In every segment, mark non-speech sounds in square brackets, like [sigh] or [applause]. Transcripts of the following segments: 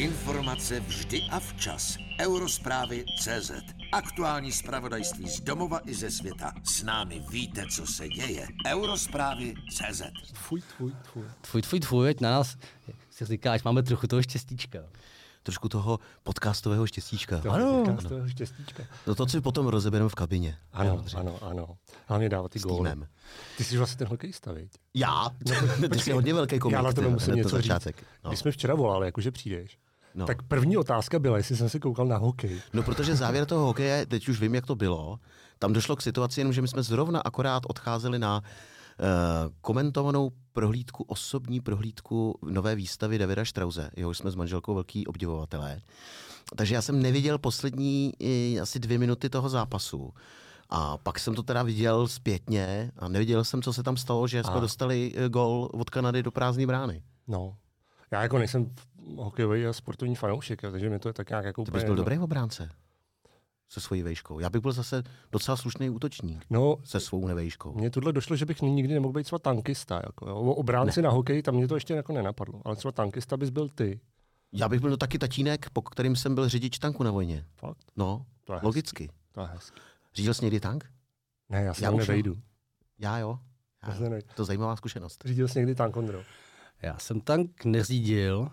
Informace vždy a včas. Eurozprávy CZ. Aktuální zpravodajství z domova i ze světa. S námi víte, co se děje. Eurozprávy CZ. Tvůj, tvůj, tvůj. Tvůj, tvůj, tvůj, na nás si říkáš, máme trochu toho štěstíčka. Trošku toho podcastového štěstíčka. Toho Ano. podcastového štěstíčka. No to si potom rozebereme v kabině. Ano, ano, ano. Hlavně dávat ty góly. Ty jsi vlastně ten hokejista, viď? Já? Ty jsi hodně velký komik. Já na tebe ty, musím to něco začátek. říct. No. Když jsme včera volali, jakože přijdeš, No. tak první otázka byla, jestli jsem si koukal na hokej. no protože závěr toho hokeje, teď už vím, jak to bylo, tam došlo k situaci, jenom že my jsme zrovna akorát odcházeli na uh, komentovanou prohlídku, osobní prohlídku nové výstavy Davida Strause, jehož jsme s manželkou velký obdivovatelé. Takže já jsem neviděl poslední i, asi dvě minuty toho zápasu. A pak jsem to teda viděl zpětně a neviděl jsem, co se tam stalo, že jsme A. dostali eh, gol od Kanady do prázdné brány. No. Já jako nejsem hokejový a sportovní fanoušek, takže mi to je tak nějak jako To bys byl dobrý obránce se svojí vejškou. Já bych byl zase docela slušný útočník No, se svou nevejškou. mně tohle došlo, že bych nikdy nemohl být třeba tankista. Jako, jo. O obránci ne. na hokej, tam mě to ještě jako nenapadlo. Ale třeba tankista bys byl ty. Já bych byl taky tatínek, po kterým jsem byl řidič tanku na vojně. Fakt? No, To je hezký. logicky. To je hezký. Řídil jsi někdy tank? Ne, já se Já už nevejdu. Já jo. Já to je zajímavá zkušenost. Řídil jsi někdy tank, Ondro? Já jsem tank neřídil,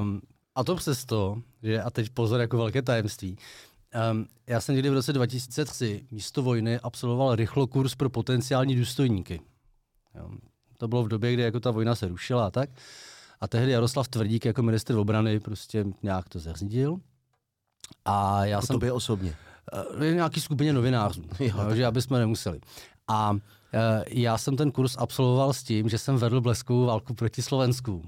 um, a to přesto, že, a teď pozor jako velké tajemství, um, já jsem někdy v roce 2003 místo vojny absolvoval rychlokurs pro potenciální důstojníky. Jo. To bylo v době, kdy jako ta vojna se rušila a tak. A tehdy Jaroslav Tvrdík jako ministr obrany prostě nějak to zařídil. A já Jako jsem... tobě osobně. Eh, nějaký skupině novinářů, [laughs] Jo, že aby jsme nemuseli. A eh, já jsem ten kurz absolvoval s tím, že jsem vedl bleskovou válku proti Slovensku.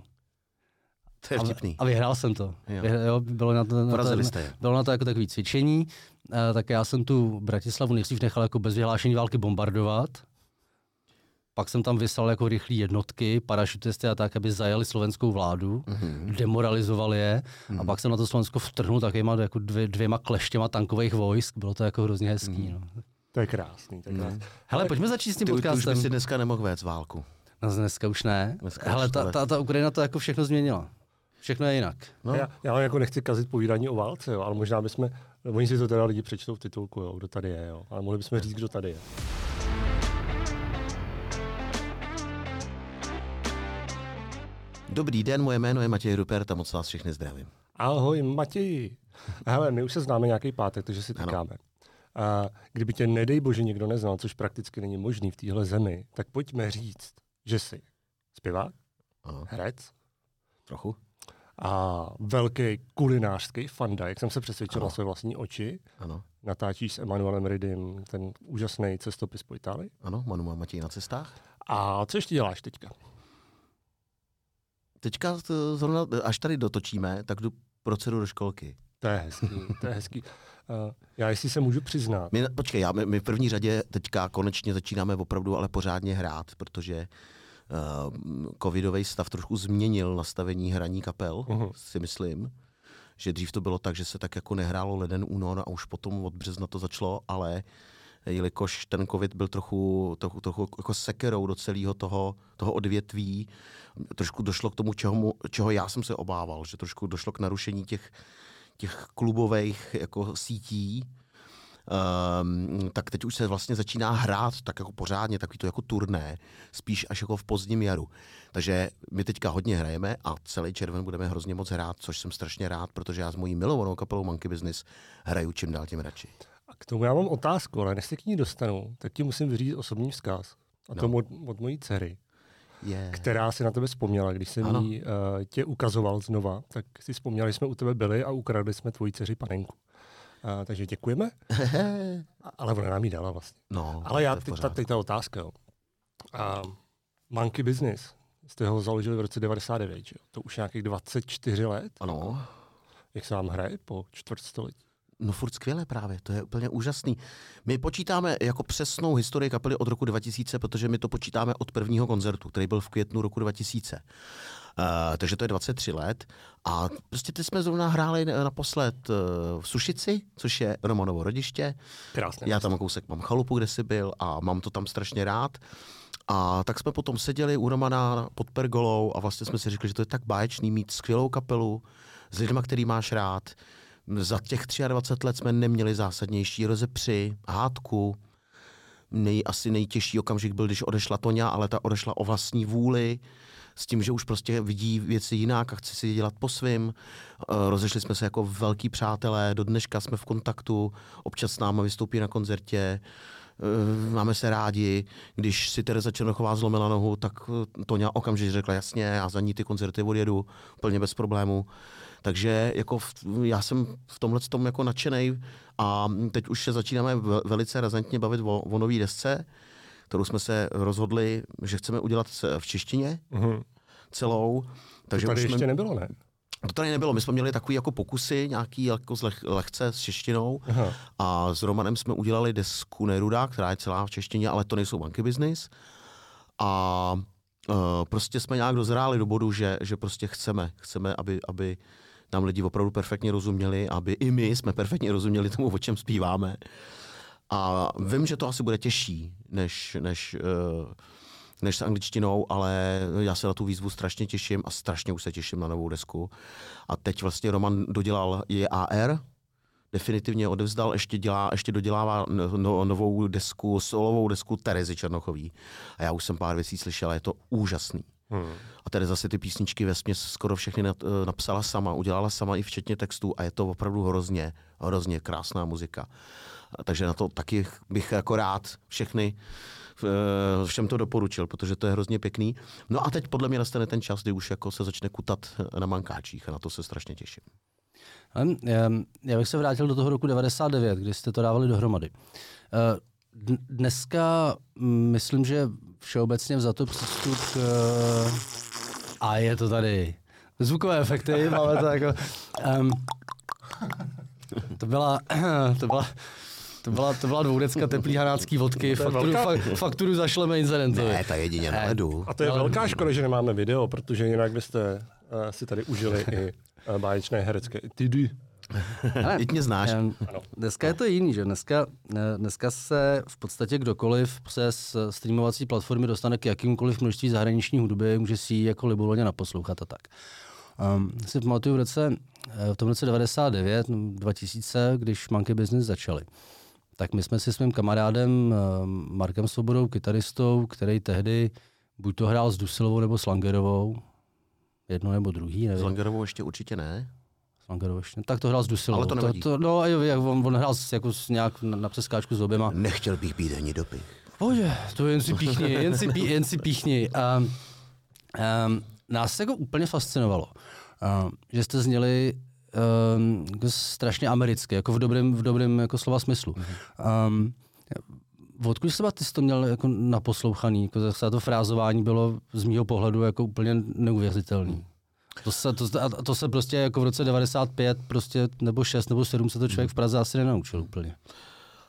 To je A, vtipný. a vyhrál jsem to. Jo. Jo. Jo, bylo, na to, na to, jste bylo na to jako takové cvičení, eh, tak já jsem tu Bratislavu nejdřív nechal jako bez vyhlášení války bombardovat. Pak jsem tam vyslal jako rychlé jednotky, parašutisty a tak, aby zajali slovenskou vládu, Mhm. mm-hmm. demoalizovali je a pak jsem na to Slovensko vtrhnul takovýma jako dvě, dvěma kleštěma tankových vojsk. Bylo to jako hrozně hezký. Mhm. Mm. No. To je krásný. To je krásný. Hele, pojďme začít s tím Ty, ty už podcastem. by si dneska nemohl vést válku. No, dneska už ne. Dneska Hele, už, ta, ale- ta, ta Ukrajina to jako všechno změnila. Všechno je jinak. No, Já, já jako nechci kazit povídání o válce, jo, ale možná bychom, oni si to teda lidi přečtou v titulku, jo, kdo tady je, jo, ale mohli bychom říct, kdo tady je. Dobrý den, moje jméno je Matěj Rupert a moc vás všechny zdravím. Ahoj Matěji. Hele, my už se známe nějaký pátek, takže si tykáme. A kdyby tě nedej bože někdo neznal, což prakticky není možný v téhle zemi, tak pojďme říct, že jsi zpěvák, Ano, herec trochu. A velký kulinářský fanda, jak jsem se přesvědčil Ano. na své vlastní oči. Ano, Natáčíš s Emanuelem Rydym ten úžasný cestopis po Itálii. ano, Manu má Matěj na cestách. A co ještě děláš teďka? Teďka zrovna, až tady dotočíme, tak jdu pro dceru do školky. To je hezký, to je hezký. Uh, já jestli se můžu přiznat, My, počkej, já, my, my v první řadě teďka konečně začínáme opravdu ale pořádně hrát, protože uh, covidový stav trošku změnil nastavení hraní kapel, uh-huh. si myslím. Že dřív to bylo tak, že se tak jako nehrálo leden, únor a už potom od března to začalo, ale jelikož ten covid byl trochu, trochu, trochu jako sekerou do celého toho, toho odvětví, trošku došlo k tomu, čeho, mu, čeho já jsem se obával, že trošku došlo k narušení těch, těch klubových jako sítí, Um, tak teď už se vlastně začíná hrát tak jako pořádně, takový to jako turné, spíš až jako v pozdním jaru. Takže my teďka hodně hrajeme a celý červen budeme hrozně moc hrát, což jsem strašně rád, protože já s mojí milovanou kapelou Monkey Business hraju čím dál tím radši. a k tomu já mám otázku, ale než se k ní dostanu, tak ti musím vyřídit osobní vzkaz. A to No. od, od mojí dcery, Je. která si na tebe vzpomněla, když jsem Ano. jí uh, tě ukazoval znova, tak si vzpomněla, že jsme u tebe byli a ukradli jsme tvoji dceři panenku. Uh, takže děkujeme, [laughs] A- ale ona nám ji dala vlastně. No, Ale já, teď ta, teď ta otázka, jo. Uh, Monkey Business, jste ho založili v roce 99, že jo? To už nějakých 24 let. Ano, Jak se vám hraje po čtvrtstoletí? No furt skvěle právě, to je úplně úžasný. My počítáme jako přesnou historii kapely od roku 2000, protože my to počítáme od prvního koncertu, který byl v květnu roku 2000. Uh, takže to je 23 let a prostě ty jsme zrovna hráli naposled uh, v Sušici, což je Romanovo rodiště. Krásné Já tam kousek mám chalupu, kde jsi byl a mám to tam strašně rád. A tak jsme potom seděli u Romana pod pergolou a vlastně jsme si řekli, že to je tak báječný mít skvělou kapelu s lidma, který máš rád. Za těch 23 let jsme neměli zásadnější rozepři, hádku. Nej, asi nejtěžší okamžik byl, když odešla Tonia, ale ta odešla o vlastní vůli s tím, že už prostě vidí věci jinak a chce si je dělat po svým. Eh, rozešli jsme se jako velký přátelé, do dneška jsme v kontaktu, občas s náma vystoupí na koncertě, eh, máme se rádi. Když si Tereza Černochová zlomila nohu, tak eh, Toňa okamžitě řekla jasně, já za ní ty koncerty odjedu, plně bez problému. Takže jako v, já jsem v tomhle tom jako nadšený a teď už se začínáme velice razantně bavit o, o nový desce, kterou jsme se rozhodli, že chceme udělat v češtině uh-huh. celou. Takže to tady už ještě jsme... nebylo, ne? To tady nebylo. My jsme měli takový jako pokusy, nějaký jako leh, lehce s češtinou Aha. a s Romanem jsme udělali desku Neruda, která je celá v češtině, ale to nejsou banky business. A uh, prostě jsme nějak dozráli do bodu, že, že prostě chceme, chceme, aby, aby nám lidi opravdu perfektně rozuměli, aby i my jsme perfektně rozuměli tomu, o čem zpíváme. A vím, že to asi bude těžší, než, než, uh, než s angličtinou, ale já se na tu výzvu strašně těším a strašně už se těším na novou desku. A teď vlastně Roman dodělal JAR, definitivně odevzdal, ještě, dělá, ještě dodělává no, novou desku, solovou desku Terezy Černochový. A já už jsem pár věcí slyšel a je to úžasný. Hmm. A tady zase ty písničky ve směs skoro všechny eh, napsala sama, udělala sama i včetně textů a je to opravdu hrozně, hrozně krásná muzika. Takže na to taky bych jako rád všechny eh, všem to doporučil, protože to je hrozně pěkný. No a teď podle mě nastane ten čas, kdy už jako se začne kutat na mankáčích a na to se strašně těším. Já bych se vrátil do toho roku 99, kdy jste to dávali dohromady. Eh, dneska mm, myslím, že všeobecně vzato přístup k... A je to tady. Zvukové efekty, máme to jako... Um, to byla, [clears throat] to byla, to byla, to byla dvoudecka teplý hanácký vodky, [laughs] fakturu, fa, fakturu zašleme incidentovi. Ne, ta jedině na ledu. A to je Ale... velká škoda, že nemáme video, protože jinak byste uh, si tady užili i uh, [laughs] báječné herecké tydy. Teď mě znáš. Dneska je to jiný, že dneska, dneska se v podstatě kdokoliv přes streamovací platformy dostane k jakýmkoliv množství zahraniční hudby, může si ji jako libovolně naposlouchat a tak. Um, si pamatuju v, roce, v tom roce 99, 2000, když Monkey Business začali, tak my jsme si s mým kamarádem Markem Svobodou, kytaristou, který tehdy buď to hrál s Dusilovou nebo s Langerovou, jedno nebo druhý, nevím. S Langerovou ještě určitě ne. Langerovič. Tak to hrál s Dusilou. Ale to nevadí. To, to, no, jo, on, on hrál jako nějak na, na přeskáčku s oběma. Nechtěl bych být ani dopy. Bože, to jen si píchni, jen si, pí, jen si píchni. Um, um, nás se jako úplně fascinovalo, um, že jste zněli um, strašně americky, jako v dobrém, v dobrém jako slova smyslu. Um, odkud třeba ty jsi to měl jako naposlouchaný? Jako to frázování bylo z mýho pohledu jako úplně neuvěřitelný. To se, to, to se prostě jako v roce 95 prostě, nebo 6 nebo 7 se to člověk v Praze asi nenaučil úplně.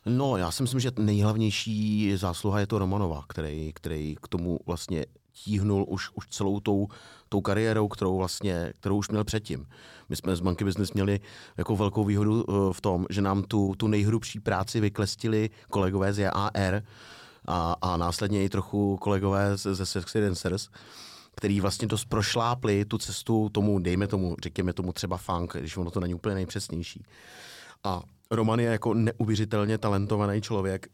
No, já si myslím, že nejhlavnější zásluha je to Romanova, který, který k tomu vlastně tíhnul už, už celou tou, tou kariérou, kterou vlastně, kterou už měl předtím. My jsme z Monkey Business měli jako velkou výhodu uh, v tom, že nám tu, tu nejhrubší práci vyklestili kolegové z JAR a, a následně i trochu kolegové ze, ze Sexy Dancers který vlastně dost prošlápli tu cestu tomu, dejme tomu, řekněme tomu třeba funk, když ono to není úplně nejpřesnější. A Roman je jako neuvěřitelně talentovaný člověk,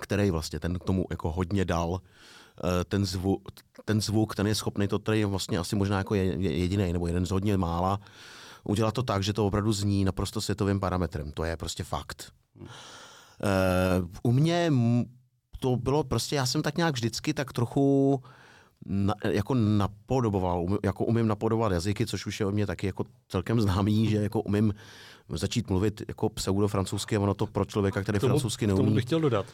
který vlastně ten k tomu jako hodně dal. Eh, ten zvuk, ten zvuk, ten je schopný, to tady je vlastně asi možná jako jediný nebo jeden z hodně mála, udělat to tak, že to opravdu zní naprosto světovým parametrem. To je prostě fakt. Uh, u mě to bylo prostě, já jsem tak nějak vždycky tak trochu na, jako napodoboval, jako umím napodobovat jazyky, což už je o mě taky jako celkem známý, že jako umím začít mluvit jako pseudo-francouzsky a ono to pro člověka, který tomu, francouzsky neumí. Tomu bych chtěl dodat.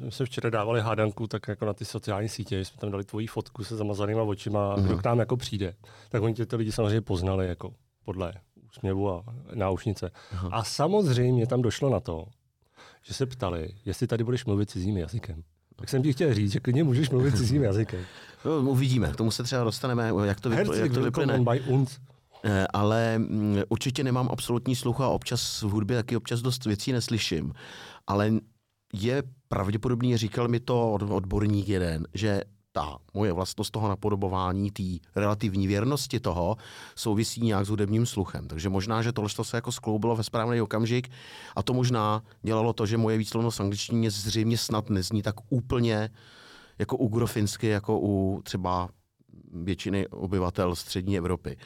My jsme včera dávali hádanku tak jako na ty sociální sítě, jsme tam dali tvoji fotku se zamazanýma očima, mm-hmm. kdo k nám jako přijde. Tak oni tě ty lidi samozřejmě poznali jako podle úsměvu a náušnice. Aha. A samozřejmě tam došlo na to, že se ptali, jestli tady budeš mluvit cizím jazykem. Tak jsem ti chtěl říct, že klidně můžeš mluvit cizím [laughs] jazykem. No, uvidíme, k tomu se třeba dostaneme, jak to, vypl, jak to vyplyne. Ale mm, určitě nemám absolutní sluch a občas v hudbě taky občas dost věcí neslyším. Ale je pravděpodobný, říkal mi to odborník jeden, že ta moje vlastnost toho napodobování, té relativní věrnosti toho, souvisí nějak s hudebním sluchem. Takže možná, že tohle se jako skloubilo ve správný okamžik a to možná dělalo to, že moje výslovnost angličtině zřejmě snad nezní tak úplně jako u grofinsky, jako u třeba většiny obyvatel střední Evropy.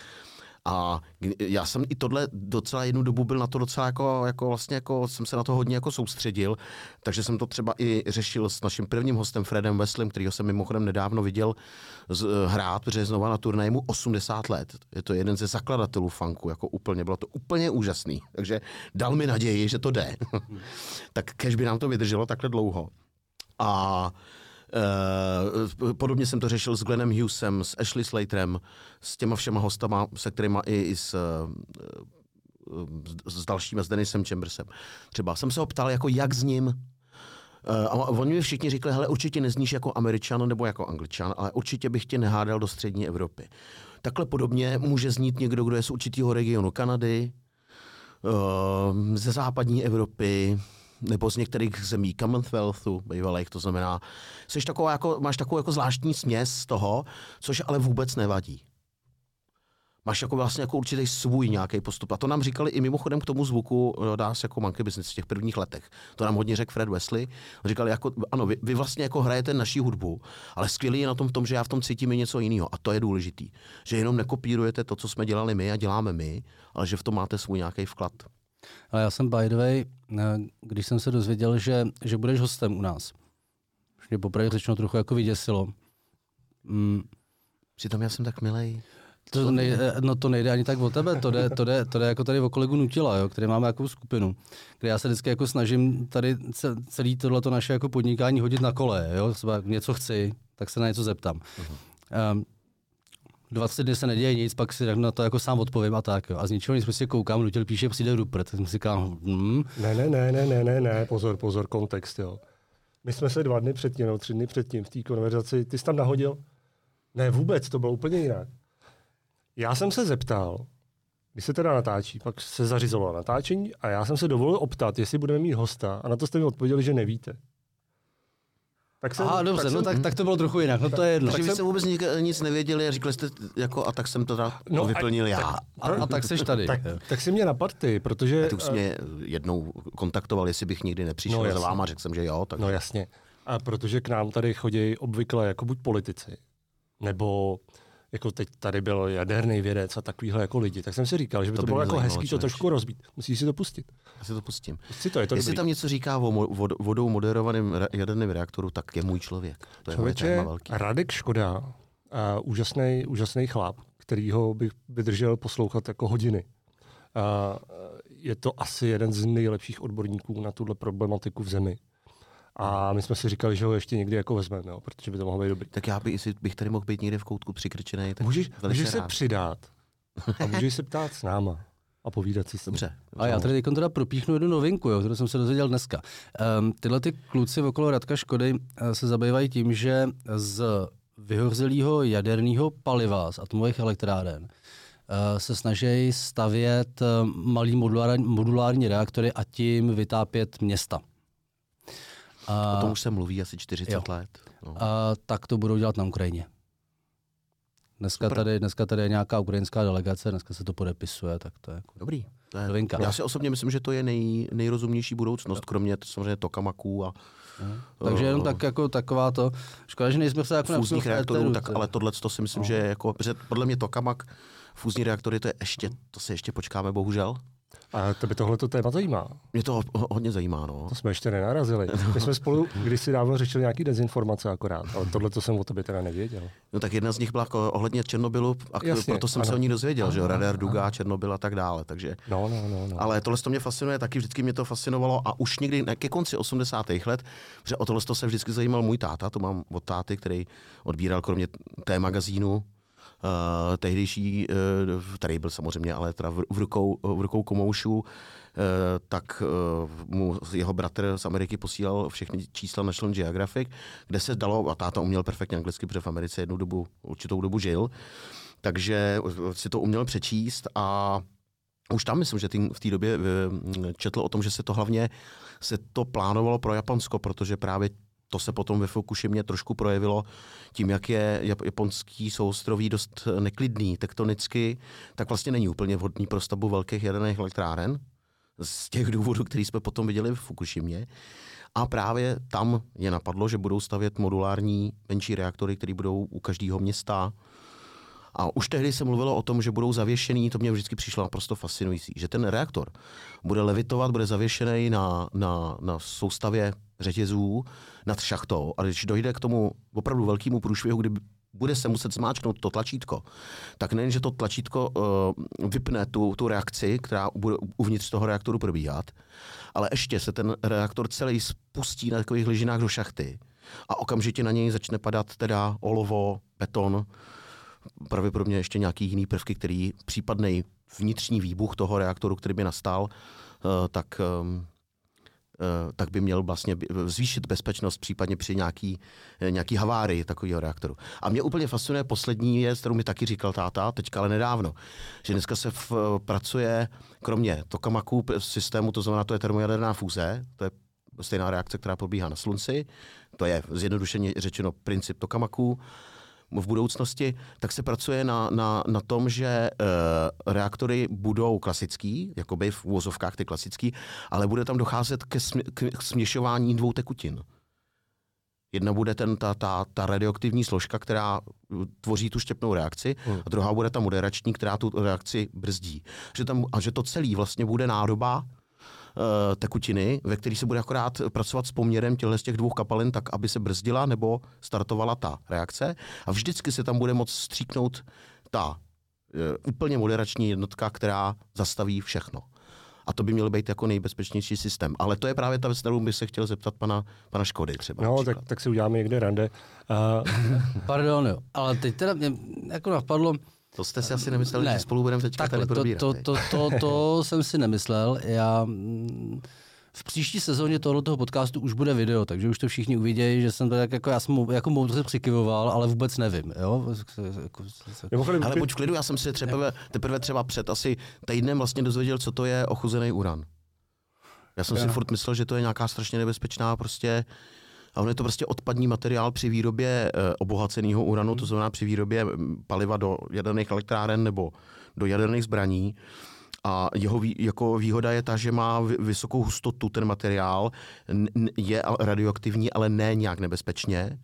A já jsem i tohle docela jednu dobu byl na to docela jako, jako vlastně jako jsem se na to hodně jako soustředil, takže jsem to třeba i řešil s naším prvním hostem Fredem Weslem, kterýho jsem mimochodem nedávno viděl z, eh, hrát, protože znova na turnaji mu 80 let. Je to jeden ze zakladatelů funku, jako úplně, bylo to úplně úžasný. Takže dal mi naději, že to jde. [laughs] tak kež by nám to vydrželo takhle dlouho. A Uh, podobně jsem to řešil s Glennem Hughesem, s Ashley Slaterem, s těma všema hostama, se kterými i, i s, uh, s dalšími, s Denisem Chambersem. Třeba jsem se ho ptal, jako jak s ním, uh, a oni mi všichni říkali, hele, určitě nezníš jako američan nebo jako angličan, ale určitě bych tě nehádal do střední Evropy. Takhle podobně může znít někdo, kdo je z určitého regionu Kanady, ze západní Evropy, nebo z některých zemí Commonwealthu bývalých, to znamená, jsi taková jako, máš takovou jako zvláštní směs z toho, což ale vůbec nevadí. Máš jako vlastně jako určitý svůj nějaký postup. A to nám říkali i mimochodem k tomu zvuku eh, dá se jako Monkey Business v těch prvních letech. To nám hodně řekl Fred Wesley. Říkali, jako, ano, vy, vy, vlastně jako hrajete naší hudbu, ale skvělý je na tom v tom, že já v tom cítím i něco jiného. A to je důležitý. Že jenom nekopírujete to, co jsme dělali my a děláme my, ale že v tom máte svůj nějaký vklad. Ale já jsem by the way, eh, když jsem se dozvěděl, že, že budeš hostem u nás, už mě poprvé řečeno trochu jako vyděsilo. Mm. Přitom já jsem tak milej. To nejde, no to nejde ani tak o tebe, to jde, to jde, to jde jako tady o kolegu Nutila, jo, který máme jako skupinu, kde já se vždycky jako snažím tady celý tohleto naše jako podnikání hodit na kole, jo, třeba něco chci, tak se na něco zeptám. Uh-huh. Um, 20 dny se neděje nic, pak si na to jako sám odpovím a tak. Jo. A z ničeho nic prostě koukám, Nutil píše, přijde Rupert. Tak si říkám, hm. Ne, ne, ne, ne, ne, ne, ne, pozor, pozor, kontext, jo. My jsme se dva dny předtím, no, tři dny předtím v té konverzaci, ty jsi tam nahodil? Ne, vůbec, to bylo úplně jinak. Já jsem se zeptal, když se teda natáčí, pak se zařizovalo natáčení a já jsem se dovolil optat, jestli budeme mít hosta a na to jste mi odpověděli, že nevíte. Tak jsem, Aha, dobře, tak no jsem, tak, tak to bylo trochu jinak, no to je jedno. Takže vy jste vůbec nic, nic nevěděli a říkali jste, jako, a tak jsem to, no, to vyplnil a, já. Tak, a, a, tak seš tady. Tak, tak si mě napad ty, protože... A ty už mě jednou kontaktoval, jestli bych nikdy nepřišel no, za váma, řekl jsem, že jo. Tak... No jasně. A protože k nám tady chodí obvykle jako buď politici, nebo jako teď tady byl jaderný vědec a takovýhle jako lidi, tak jsem si říkal, že by to, to by bylo jako hezký to trošku rozbít. Musíš si to pustit. Já si to pustím. Si to, je to Jestli dobrý. tam něco říká o vodou moderovaném jaderném reaktoru, tak je můj člověk. To je Člověče, velký. Radek Škoda, uh, úžasný, úžasný chlap, kterýho bych vydržel poslouchat jako hodiny. Uh, je to asi jeden z nejlepších odborníků na tuhle problematiku v zemi. A my jsme si říkali, že ho ještě někdy jako vezmeme, jo, protože by to mohlo být dobrý. Tak já by, bych tady mohl být někde v koutku přikrčený. můžeš, můžeš se přidat [laughs] a můžeš se ptát s náma a povídat si s Dobře. A já tady teda propíchnu jednu novinku, jo, kterou jsem se dozvěděl dneska. Um, tyhle ty kluci okolo Radka Škody uh, se zabývají tím, že z vyhořelého jaderného paliva z atomových elektráren uh, se snaží stavět uh, malý modulární, modulární reaktory a tím vytápět města. A, o tom už se mluví asi 40 jo. let. No. A, tak to budou dělat na Ukrajině. Dneska tady, dneska tady je nějaká ukrajinská delegace, dneska se to podepisuje, tak to je jako Dobrý. To je, novinka. Já si osobně myslím, že to je nej, nejrozumnější budoucnost, kromě to, samozřejmě tokamaků a Uh, Takže jenom tak jako taková to, škoda, že nejsme se jako fúzních reaktorů, tak, ale tohle to si myslím, uh. že je jako, podle mě tokamak, fúzní reaktory, to je ještě, to se ještě počkáme, bohužel. A to by tohle téma zajímá. Mě to hodně zajímá, no. To jsme ještě nenarazili. My jsme spolu kdysi dávno řešili nějaký dezinformace akorát, ale tohle to jsem o tobě teda nevěděl. No tak jedna z nich byla ohledně Černobylu, a Jasně, proto jsem ano. se o ní dozvěděl, ano, že radar Duga, Černobyl a tak dále. Takže... No, no, no, no. Ale tohle to mě fascinuje, taky vždycky mě to fascinovalo a už někdy ke konci 80. let, že o tohle to se vždycky zajímal můj táta, to mám od táty, který odbíral kromě té magazínu uh, tehdejší, uh, tady byl samozřejmě, ale teda v, v, rukou, v rukou komoušů, uh, tak uh, mu jeho bratr z Ameriky posílal všechny čísla National Geographic, kde se dalo, a táta uměl perfektně anglicky, protože v Americe jednu dobu, určitou dobu žil, takže si to uměl přečíst a už tam myslím, že v té době četl o tom, že se to hlavně se to plánovalo pro Japonsko, protože právě to se potom ve Fukushimě trošku projevilo tím, jak je japonský soustroví dost neklidný tektonicky, tak vlastně není úplně vhodný pro stavbu velkých jaderných elektráren z těch důvodů, který jsme potom viděli v Fukushimě. A právě tam je napadlo, že budou stavět modulární menší reaktory, které budou u každého města. A už tehdy se mluvilo o tom, že budou zavěšený, to mě vždycky přišlo naprosto fascinující, že ten reaktor bude levitovat, bude zavěšený na, na, na soustavě řetězů nad šachtou. A když dojde k tomu opravdu velkému průšvihu, kdy bude se muset zmáčknout to tlačítko, tak nejen, že to tlačítko uh, vypne tu, tu reakci, která bude uvnitř toho reaktoru probíhat, ale ještě se ten reaktor celý spustí na takových ližinách do šachty a okamžitě na něj začne padat teda olovo, beton, pravděpodobně ještě nějaký jiný prvky, který případný vnitřní výbuch toho reaktoru, který by nastal, uh, tak um, Eh, tak by měl vlastně zvýšit bezpečnost případně při nějaký, eh, nějaký havárii takového reaktoru. A mě úplně fascinuje poslední věc, kterou mi taky říkal táta, teďka ale nedávno, že dneska se v, pracuje, kromě tokamaku systému, to znamená, to je termojaderná fúze, to je stejná reakce, která probíhá na slunci, to je zjednodušeně řečeno princip tokamaku, v budoucnosti, tak se pracuje na, na, na tom, že uh, reaktory budou klasický, jakoby v úvozovkách ty klasický, ale bude tam docházet ke smě, k směšování dvou tekutin. Jedna bude ten, ta, ta, ta radioaktivní složka, která tvoří tu štěpnou reakci, hmm. a druhá bude ta moderační, která tu reakci brzdí. Že tam, a že to celé vlastně bude nádoba tekutiny, ve který se bude akorát pracovat s poměrem těchto z těch dvou kapalin tak, aby se brzdila nebo startovala ta reakce a vždycky se tam bude moct stříknout ta uh, úplně moderační jednotka, která zastaví všechno. A to by měl být jako nejbezpečnější systém. Ale to je právě ta věc, kterou bych se chtěl zeptat pana, pana Škody třeba. No, tak, tak si uděláme někde rande. Uh... [laughs] Pardon, jo. Ale teď teda mě jako napadlo, to jste si asi nemysleli, ne. že spolu budeme teďka Takhle, tady to, to, to, to, to [laughs] jsem si nemyslel. Já mm, v příští sezóně tohoto podcastu už bude video, takže už to všichni uvidějí, že jsem to tak jako, já jsem jako moudře přikyvoval, ale vůbec nevím. Jo? Ale buď v klidu, já jsem si třeba, teprve třeba před asi týdnem vlastně dozvěděl, co to je ochuzený uran. Já jsem já. si furt myslel, že to je nějaká strašně nebezpečná prostě a on je to prostě odpadní materiál při výrobě e, obohaceného uranu, hmm. to znamená při výrobě paliva do jaderných elektráren nebo do jaderných zbraní. A jeho vý, jako výhoda je ta, že má vysokou hustotu ten materiál, je radioaktivní, ale ne nějak nebezpečně.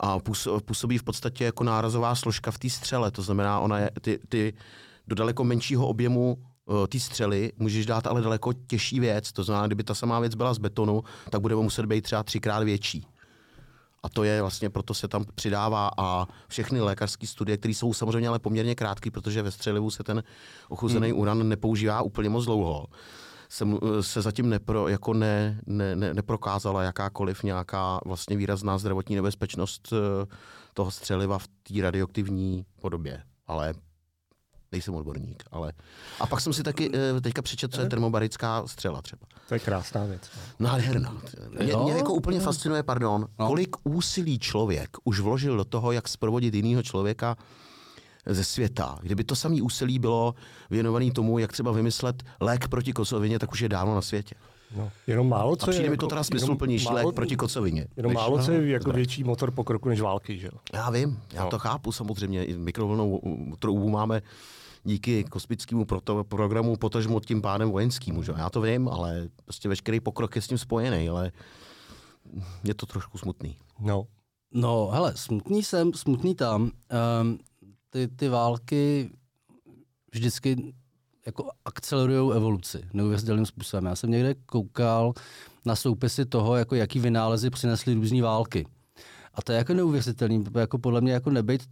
A působí v podstatě jako nárazová složka v té střele, to znamená, ona je ty, ty do daleko menšího objemu Eh, ty střely můžeš dát ale daleko těžší věc. To znamená, kdyby ta samá věc byla z betonu, tak bude muset být třeba třikrát větší. A to je vlastně, proto se tam přidává a všechny lékařské studie, které jsou samozřejmě ale poměrně krátké, protože ve střelivu se ten ochuzený hmm. uran nepoužívá úplně moc dlouho. Se, se zatím nepro, jako ne, ne, ne, neprokázala jakákoliv nějaká vlastně výrazná zdravotní nebezpečnost eh, toho střeliva v té radioaktivní podobě. Ale nejsem odborník, ale... A pak jsem si taky eh, teďka přečetl, co je termobarická střela třeba. To je krásná věc. Nádherná. Mě, mě jako úplně fascinuje, pardon, no. kolik úsilí člověk už vložil do toho, jak zprovodit jiného člověka ze světa. Kdyby to samé úsilí bylo věnované tomu, jak třeba vymyslet lék proti kocovině, tak už je dávno na světě. No, jenom málo co a přijde je, mi to jako, teda smysluplnější lék proti kocovině. Jenom než, málo co je jako dobré. větší motor pokroku než války, že jo? Já vím, já no. to chápu samozřejmě. I mikrovlnou troubu máme díky kosmickému proto, programu, potažmo tím pádem vojenským. Že? Já to vím, ale prostě veškerý pokrok je s tím spojený, ale je to trošku smutný. No. No, hele, smutný jsem, smutný tam. Um, ty, ty války vždycky jako akcelerují evoluci neuvěřitelným způsobem. Já jsem někde koukal na soupisy toho, jako jaký vynálezy přinesly různé války. A to je jako neuvěřitelný, jako podle mě jako nebejt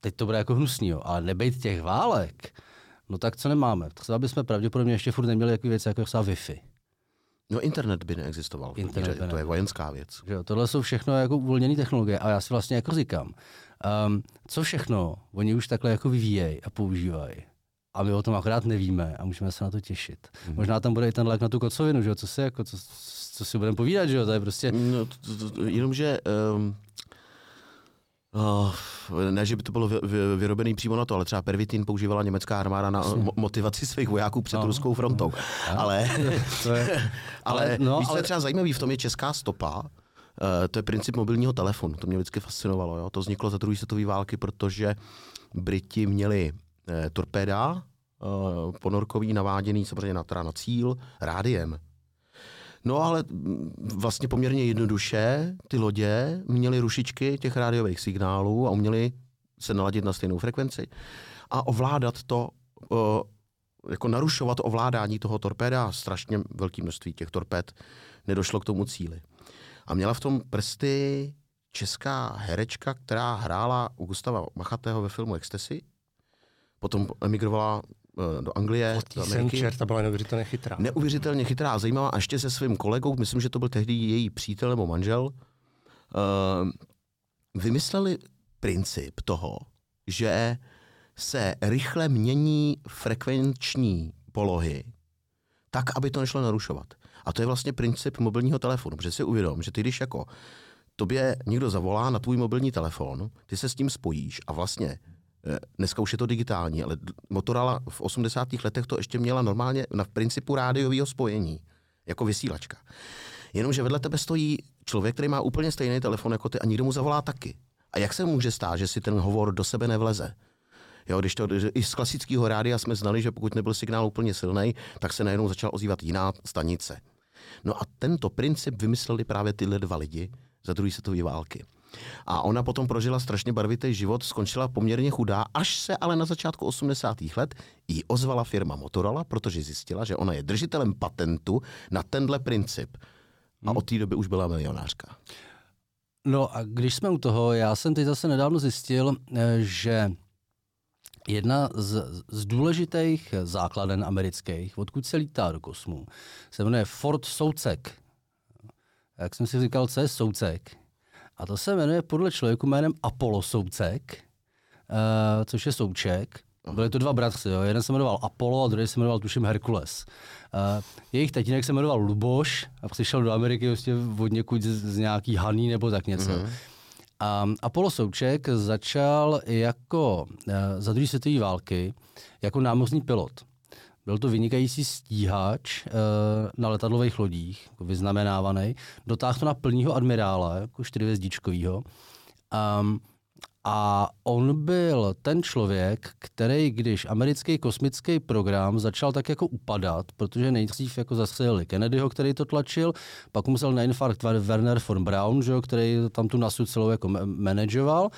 teď to bude jako hnusný, jo, ale nebejt těch válek, no tak co nemáme? Třeba bychom pravděpodobně ještě furt neměli jaký věci jako třeba Wi-Fi. No internet by neexistoval, internet by to je vojenská věc. Že tohle jsou všechno jako uvolněné technologie a já si vlastně jako říkám, um, co všechno oni už takhle jako vyvíjejí a používají. A my o tom akorát nevíme a můžeme se na to těšit. Mm-hmm. Možná tam bude i ten lék na tu kocovinu, že jo? Co si, jako, co, co si budeme povídat, že jo? To je prostě... No, to, to, to, jenomže um, Uh, ne, že by to bylo vy, vy, vyrobený přímo na to, ale třeba pervitin používala německá armáda na mo- motivaci svých vojáků před no. ruskou frontou. Ale, [laughs] to je, [laughs] ale, no, víš, ale... třeba zajímavý, v tom je česká stopa, to je princip mobilního telefonu, to mě vždycky fascinovalo. Jo? To vzniklo za druhé světové války, protože Briti měli eh, torpéda, eh, ponorkový, naváděný samozřejmě na, teda na cíl, rádiem. No ale vlastně poměrně jednoduše ty lodě měly rušičky těch rádiových signálů a uměly se naladit na stejnou frekvenci a ovládat to, o, jako narušovat ovládání toho torpéda. Strašně velké množství těch torpéd nedošlo k tomu cíli. A měla v tom prsty česká herečka, která hrála u Gustava Machatého ve filmu Ecstasy. Potom emigrovala eh, do Anglie, do Ameriky. ta byla neuvěřitelně chytrá. Neuvěřitelně chytrá a zajímavá. A ještě se svým kolegou, myslím, že to byl tehdy její přítel nebo manžel, uh, vymysleli princip toho, že se rychle mění frekvenční polohy tak, aby to nešlo narušovat. A to je vlastně princip mobilního telefonu, protože si uvědom, že ty když jako tobě někdo zavolá na tvůj mobilní telefon, ty se s tím spojíš a vlastně eh, Dneska už je to digitální, ale Motorola v 80. letech to ještě měla normálně na principu rádiového spojení, jako vysílačka. Jenomže vedle tebe stojí člověk, který má úplně stejný telefon jako ty a někdo mu zavolá taky. A jak se může stát, že si ten hovor do sebe nevleze? Jo, když to, i z klasického rádia jsme znali, že pokud nebyl signál úplně silný, tak se najednou začala ozývat jiná stanice. No a tento princip vymysleli právě tyhle dva lidi za druhé světové války. A ona potom prožila strašně barvitý život, skončila poměrně chudá, až se ale na začátku 80. let jí ozvala firma Motorola, protože zjistila, že ona je držitelem patentu na tenhle princip. A od té doby už byla milionářka. No a když jsme u toho, já jsem teď zase nedávno zjistil, eh, že jedna z, z důležitých základen amerických, odkud se lítá do kosmu, se jmenuje Fort Soucek. Jak jsem si říkal, co je Soucek? A to se jmenuje podle člověku jménem Apollo Soucek, uh, což je Souček. Byli to dva bratři, jo. jeden se jmenoval Apollo a druhý se jmenoval tuším Herkules. Uh, jejich tatínek se jmenoval Luboš a přišel do Ameriky vlastně od někud z, z nějaký Haný nebo tak něco. Mm-hmm. A Apollo Souček začal jako uh, za druhé světové války jako námořní pilot. Byl to vynikající stíhač uh, na letadlových lodích, jako vyznamenávaný. Dotáhl to na plního admirála, jako čtyřvězdičkovýho. Um, a on byl ten člověk, který, když americký kosmický program začal tak jako upadat, protože nejdřív jako zastřelili Kennedyho, který to tlačil, pak musel na infarkt Werner von Braun, že, který tam tu nasu celou jako manažoval,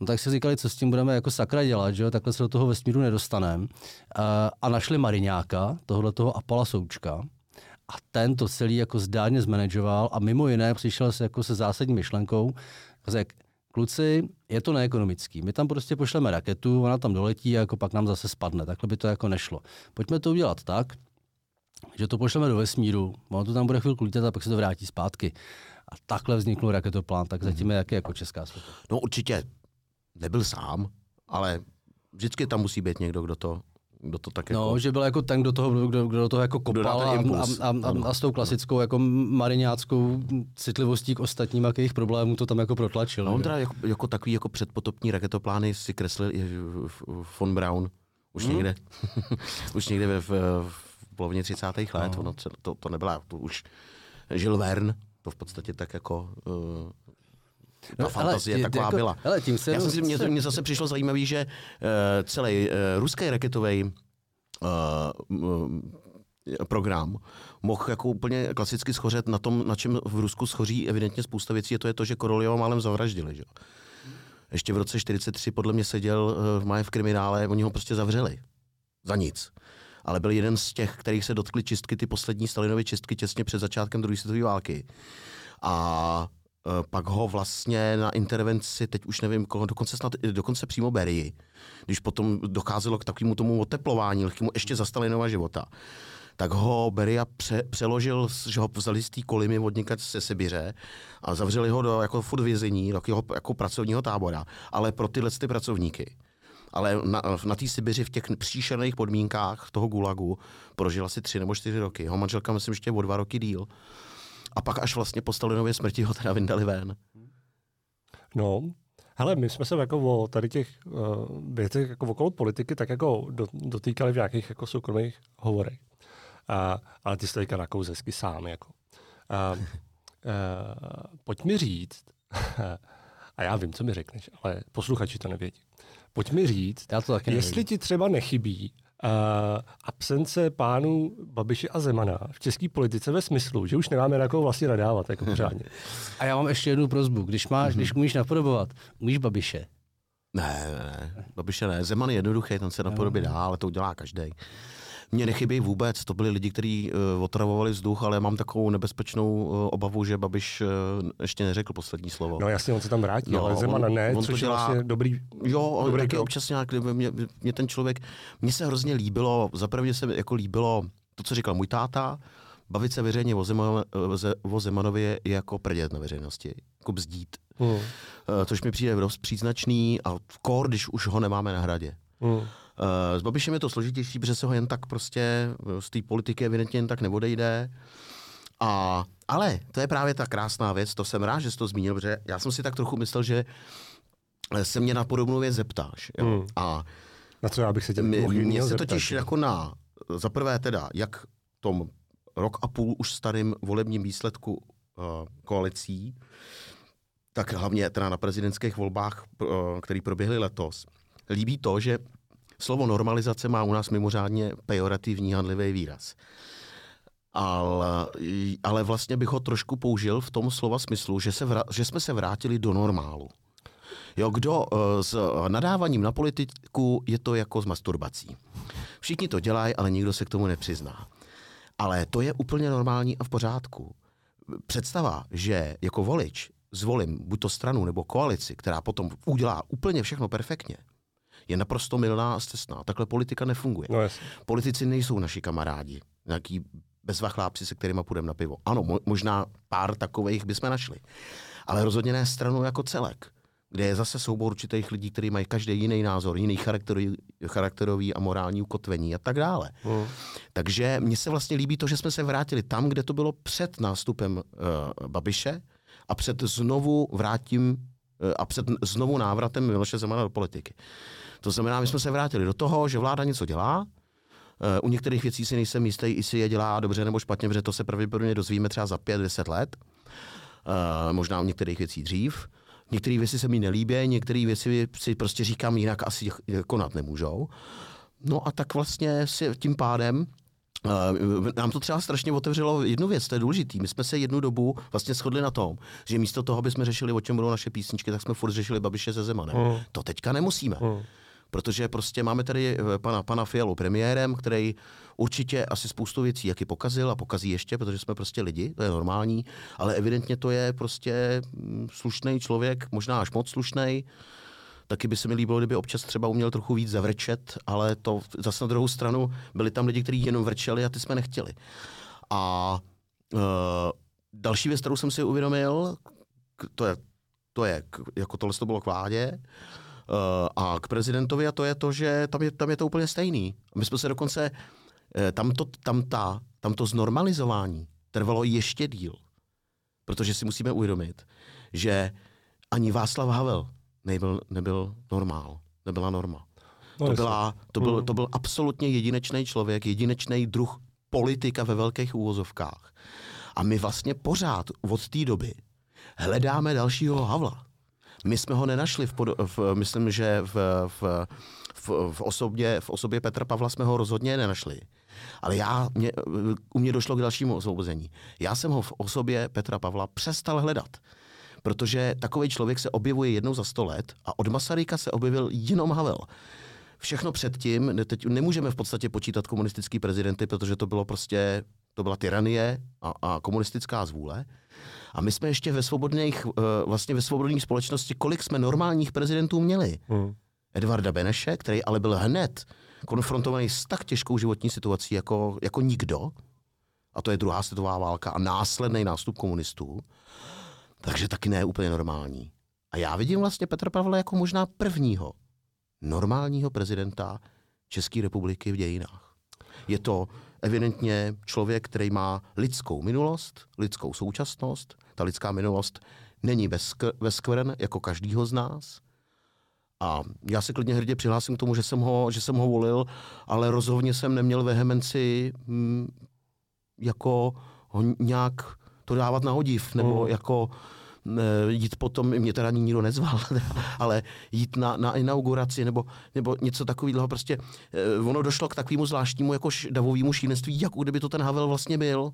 no tak si říkali, co s tím budeme jako sakra dělat, že takhle se do toho vesmíru nedostaneme. Uh, a našli Mariňáka, tohle toho Apala Součka, a ten to celý jako zdárně zmanažoval a mimo jiné přišel se jako se zásadní myšlenkou, řekl, kluci, je to neekonomický. My tam prostě pošleme raketu, ona tam doletí a jako pak nám zase spadne. Takhle by to jako nešlo. Pojďme to udělat tak, že to pošleme do vesmíru, ono to tam bude chvilku lítat a pak se to vrátí zpátky. A takhle vzniknul raketoplán, tak zatím je jaký jako česká světa. No určitě nebyl sám, ale vždycky tam musí být někdo, kdo to kdo to tak No, že byl jako ten, kdo, toho, kdo, kdo do toho jako kopal a, a, a, a, a, s tou klasickou jako mariňáckou citlivostí k ostatním a k jejich problémům to tam jako protlačil. No, on teda jako, jako takový jako předpotopní raketoplány si kreslil i von Braun. Už hmm. někde, [laughs] už někde ve, v, v polovině 30. let, no. ono, to, to nebyla, to už Žil Verne, to v podstatě tak jako uh, ta no, fantazie ale, taková jako, byla. Ale tím se Já jsem si, mně, mně zase přišlo zajímavé, že uh, celý uh, ruský raketový uh, program mohl jako úplně klasicky schořet na tom, na čem v Rusku schoří evidentně spousta věcí, a to je to, že Koroljova málem zavraždili. Že? Ještě v roce 43 podle mě seděl v Maje v kriminále, oni ho prostě zavřeli. Za nic. Ale byl jeden z těch, kterých se dotkly čistky, ty poslední Stalinovy čistky těsně před začátkem druhé světové války. A Eh, pak ho vlastně na intervenci, teď už nevím koho, dokonce, snad, dokonce přímo Berii, když potom docházelo k takovému tomu oteplování, lehkému ještě za Stalinova života, tak ho Beria pře, přeložil, že ho vzali z té kolimy odnikat se Sibiře a zavřeli ho do jako furt vězení, takového jako pracovního tábora, ale pro tyhle ty pracovníky. Ale na, na té Sibiři v těch příšerných podmínkách toho gulagu prožil asi tři nebo čtyři roky. Jeho manželka, myslím, ještě o dva roky díl. A pak až vlastně po Stalinově smrti ho teda vyndali ven. No, hele, my jsme se jako o tady těch uh, věcech jako okolo politiky tak jako do, dotýkali v nějakých jako soukromých hovorech. Uh, ale ty jsi to nakouz hezky sám. Jako. Uh, pojď mi říct, [laughs] a já vím, co mi řekneš, ale posluchači to nevědí. Pojď mi říct, Já to taky jestli nevím. ti třeba nechybí uh, absence pánů Babiše a Zemana v české politice ve smyslu, že už nemáme na koho vlastně nadávat jako pořádně. [laughs] A já mám ještě jednu prozbu. Když máš, když umíš napodobovat, umíš Babiše. Ne, ne, ne. Babiše ne. Zeman je jednoduchý, ten se napodobí dá, ale to udělá každý. Mně nechybí vůbec, to byli lidi, kteří uh, otravovali vzduch, ale mám takovou nebezpečnou uh, obavu, že Babiš uh, ještě neřekl poslední slovo. No jasně, on se tam vrátí, No, ale Zemana on- ne, on to což dělá- je vlastně dobrý. Jo, on Dobrý taky krok. občas nějak, mě, mě ten člověk, mně se hrozně líbilo, zaprvé mě se jako líbilo to, co říkal můj táta, bavit se veřejně o, Zeman, o Ze- o Zemanovi je jako prdět na veřejnosti, jako bzdít. Hmm. Eh, Což mi přijde dost příznačný a kor, když už ho nemáme na hradě. Hmm. Eh, S Babišem je to složitější, protože se ho jen tak prostě eh, z té politiky evidentně jen tak neodejde. A, ale to je právě ta krásná věc, to jsem rád, že jsi to zmínil, protože já jsem si tak trochu myslel, že eh, se mě na podobnou věc zeptáš. Jo? Hmm. A Na co já bych se tě měl se zeptat, totiž že? jako na, za prvé teda, jak tom rok a půl už starým volebním výsledku uh, koalicí, tak hlavně teda na prezidentských volbách, uh, které proběhly letos, líbí to, že slovo normalizace má u nás mimořádně pejorativní handlivý výraz. Ale, ale vlastně bych ho trošku použil v tom slova smyslu, že, se vra, že jsme se vrátili do normálu. Jo, kdo eh, s nadáváním na politiku je to jako s masturbací. Všichni to dělají, ale nikdo se k tomu nepřizná. Ale to je úplně normální a v pořádku. Představa, že jako volič zvolím buď to stranu nebo koalici, která potom udělá úplně všechno perfektně, je naprosto milná a stesná. Takhle politika nefunguje. No. Politici nejsou naši kamarádi, nějaký bezvachlápci, se kterými půjdeme na pivo. Ano, mo- možná pár takových bychom našli. Ale rozhodně ne stranu jako celek, kde je zase soubor určitých lidí, kteří mají každý jiný názor, jiný charakterový, charakterový a morální ukotvení a tak dále. Hmm. Takže mně se vlastně líbí to, že jsme se vrátili tam, kde to bylo před nástupem uh, Babiše a před znovu vrátím uh, a před znovu návratem Miloše Zemana do politiky. To znamená, my jsme se vrátili do toho, že vláda něco dělá, Uh, u některých věcí si nejsem jistý, jestli je dělá dobře nebo špatně, protože to se pravděpodobně dozvíme třeba za pět, deset let. Uh, možná u některých věcí dřív. Některé věci se mi nelíbí, některé věci si prostě říkám jinak asi konat nemůžou. No a tak vlastně si tím pádem Uh, nám to třeba strašně otevřelo jednu věc, to je důležitý. My jsme se jednu dobu vlastně shodli na tom, že místo toho, aby jsme řešili, o čem budou naše písničky, tak jsme furt řešili Babiše se Zemanem. Mm. To teďka nemusíme. Hmm. Protože prostě máme tady eh, pana, pana Fialu premiérem, který určitě asi spoustu věcí jaký pokazil a pokazí ještě, protože jsme prostě lidi, to je normální, ale evidentně to je prostě slušný člověk, možná až moc slušný. Taky by se mi líbilo, kdyby občas třeba uměl trochu víc zavrčet, ale to zase na druhou stranu byli tam lidi, kteří jenom vrčeli a ty jsme nechtěli. A uh, další věc, kterou jsem si uvědomil, to je, to je jako tohle to bylo k vládě, a k prezidentovi a to je to, že tam je, tam je to úplně stejný. My jsme se dokonce, eh, tam to, tam, ta, tam to znormalizování trvalo ještě díl. Protože si musíme uvědomit, že ani Václav Havel nebyl, nebyl normál, nebyla norma. No, To, byla, to, byl, Mhm. to byl absolutně jedinečný člověk, jedinečný druh politika ve velkých úvozovkách. A my vlastně pořád od té doby hledáme dalšího Havla. My jsme ho nenašli, v, pod, v, myslím, že v, v, v, v, osobě, v osobě Petra Pavla jsme ho rozhodně nenašli. Ale já, mě, u mě došlo k dalšímu osvobození. Já jsem ho v osobě Petra Pavla přestal hledat. Protože takový člověk se objevuje jednou za sto let a od Masaryka se objevil jenom Havel. Všechno předtím, teď nemůžeme v podstatě počítat komunistický prezidenty, protože to bylo prostě, to byla tyranie a, a komunistická zvůle. A my jsme ještě ve svobodných, eh, vlastně ve svobodné společnosti, kolik jsme normálních prezidentů měli? Hmm. Edvarda Beneše, který ale byl hned konfrontovaný s tak těžkou životní situací jako, jako nikdo, a to je druhá světová válka a následný nástup komunistů, takže taky ne úplně normální. A já vidím vlastně Petra Pavla jako možná prvního normálního prezidenta České republiky v dějinách. Je to evidentně člověk, který má lidskou minulost, lidskou současnost. Ta lidská minulost není bez skvrn, jako každýho z nás. A já se klidně hrdě přihlásím k tomu, že jsem ho, že jsem ho volil, ale rozhodně jsem neměl vehemenci hm, jako ho nějak to dávat na hodiv, nebo jako e, jít potom, mě teda ani nikdo nezval, [laughs] ale jít na, na inauguraci nebo, nebo něco takového. Prostě e, ono došlo k takovému zvláštnímu jako davovému šílenství, jako kdyby to ten Havel vlastně byl.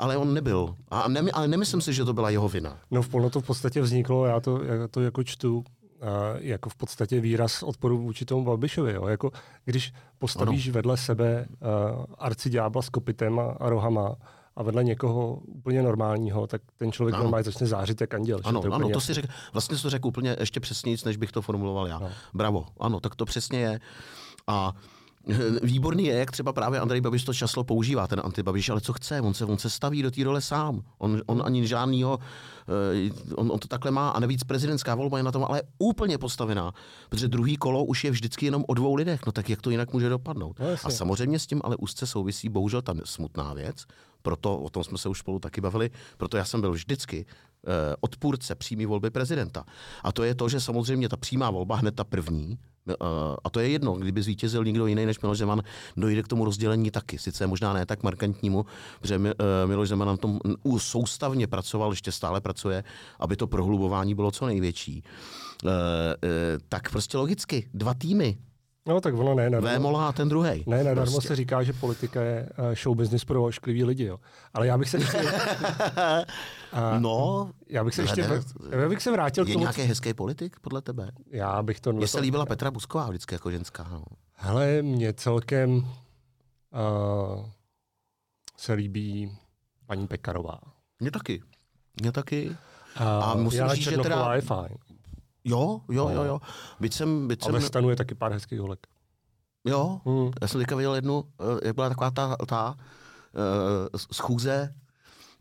Ale on nebyl. A ne, ale nemyslím si, že to byla jeho vina. No v to v podstatě vzniklo, já to, já to jako čtu, a jako v podstatě výraz odporu vůči tomu Babišovi. Jo. Jako, když postavíš ano. vedle sebe uh, arciďábla s kopitem a, a rohama a vedle někoho úplně normálního, tak ten člověk Ano. normálně začne zářit jak anděl. Ano, to ano, úplně to si řek, vlastně to řekl úplně ještě přesněji, než bych to formuloval já. No. Bravo, ano, tak to přesně je. A eh, [laughs] výborný je, jak třeba právě Andrej Babiš to často používá, ten antibabiš, ale co chce, on se, on se staví do té role sám. On, on ani žádnýho, eh, on, on, to takhle má a navíc prezidentská volba je na tom ale úplně postavená, protože druhý kolo už je vždycky jenom o dvou lidech, no tak jak to jinak může dopadnout. No, a samozřejmě s tím ale úzce souvisí bohužel ta smutná věc, proto o tom jsme se už spolu taky bavili, proto já jsem byl vždycky eh, odpůrce přímé volby prezidenta. A to je to, že samozřejmě ta přímá volba, hned ta první, a to je jedno, kdyby zvítězil někdo jiný než Miloš Zeman, dojde k tomu rozdělení taky. Sice možná ne tak markantnímu, protože eh, Miloš Zeman na tom soustavně pracoval, ještě stále pracuje, aby to prohlubování bylo co největší. Eh, eh, Tak prostě logicky, dva týmy, No tak ono ne, nadarmo, Vémola a ten druhý. ne, nadarmo Prostě. se říká, že politika je eh, show business pro ošklivý lidi. Jo. Ale já bych se ještě, [laughs] a, No, já bych se ještě, ne, já bych se vrátil k je tomu, nějaký hezký politik podle tebe? já bych to... Mně se líbila Petra Busková vždycky jako ženská. No. Hele, mně celkem uh, se líbí paní Pekarová. Mně taky. Mně taky. A, A musím říct, že teda- je fajn. Jo, jo, jo, jo. Byť jsem, byť A jsem, ve stanu je taky pár hezkých holek. jo, Hmm. já jsem teďka viděl jednu, eh, jak byla taková ta, ta uh, schůze,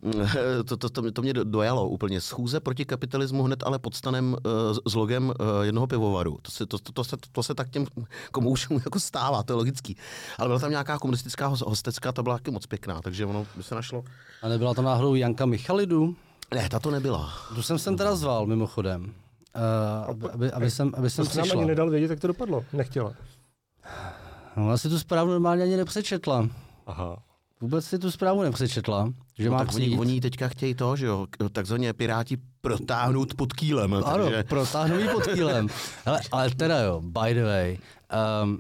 [laughs] to, to, to, to mě do- dojalo úplně. Schůze proti kapitalismu hned ale pod stanem uh, s logem uh, jednoho pivovaru. To se, to, to, to, se, to se tak těm [laughs] komoušům jako stává, to je logický. Ale byla tam nějaká komunistická hos- hostecká, ta byla taky moc pěkná, takže ono by se našlo. A nebyla tam náhodou Janka Michalidu? Ne, ta to nebyla. Tu jsem sem teda zval, mimochodem. Uh, aby, aby, aby, jsem, aby To jsem se nám přišla. ani nedal vědět, jak to dopadlo. Nechtěla. No, ona si tu zprávu normálně ani nepřečetla. Aha. Vůbec si tu zprávu nepřečetla, že No, má tak oni, přijít. oni teďka chtějí to, že jo, takzvaně piráti protáhnout pod kýlem. Ano, takže... protáhnou ji pod kýlem. [laughs] Hele, ale teda jo, by the way, um,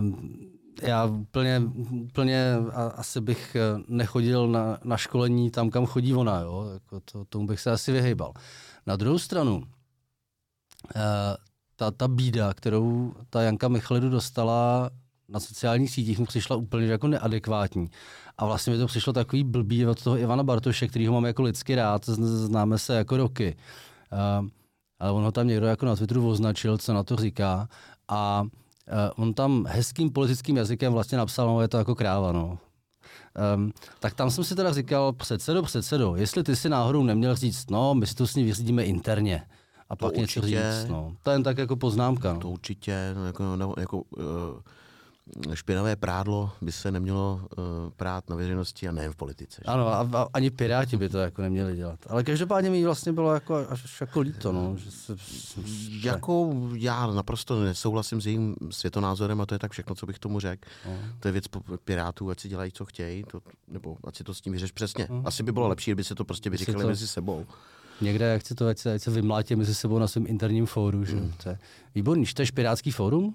um, já úplně, úplně a, asi bych eh, nechodil na, na školení tam, kam chodí ona, jo? Jako to, tomu bych se asi vyhejbal. Na druhou stranu, ta, ta bída, kterou ta Janka Michalidu dostala na sociálních sítích, mi přišla úplně jako neadekvátní. A vlastně mi to přišlo takový blbý od toho Ivana Bartoše, který ho mám jako lidsky rád, známe se jako roky. Uh, ale on ho tam někdo jako na Twitteru označil, co na to říká. A uh, on tam hezkým politickým jazykem vlastně napsal, no je to jako kráva, no. Um, tak tam jsem si teda říkal, předsedo, předsedo, jestli ty si náhodou neměl říct, no, my si to s ní vyřídíme interně. A pak něco určitě. říct, no. To je jen tak jako poznámka, no. To určitě, no, jako, no, jako uh, špinavé prádlo by se nemělo uh, prát na veřejnosti a nejen v politice. že? Ano, a, a, ani Piráti by to jako neměli dělat. Ale každopádně mi vlastně bylo jako, až jako líto, no. Že se, Jako já naprosto nesouhlasím s jejím světonázorem a to je tak všechno, co bych tomu řekl. No. To je věc pirátů, ať si dělají, co chtějí, to, nebo ať si to s tím vyřeš přesně. Mhm. Asi by bylo lepší, kdyby se to prostě vyříkali to- mezi sebou. Někde, jak si to, ať se, ať se vymlátí mezi sebou na svém interním fóru, že? Mhm. To je výborný. Čteš Pirátský fórum?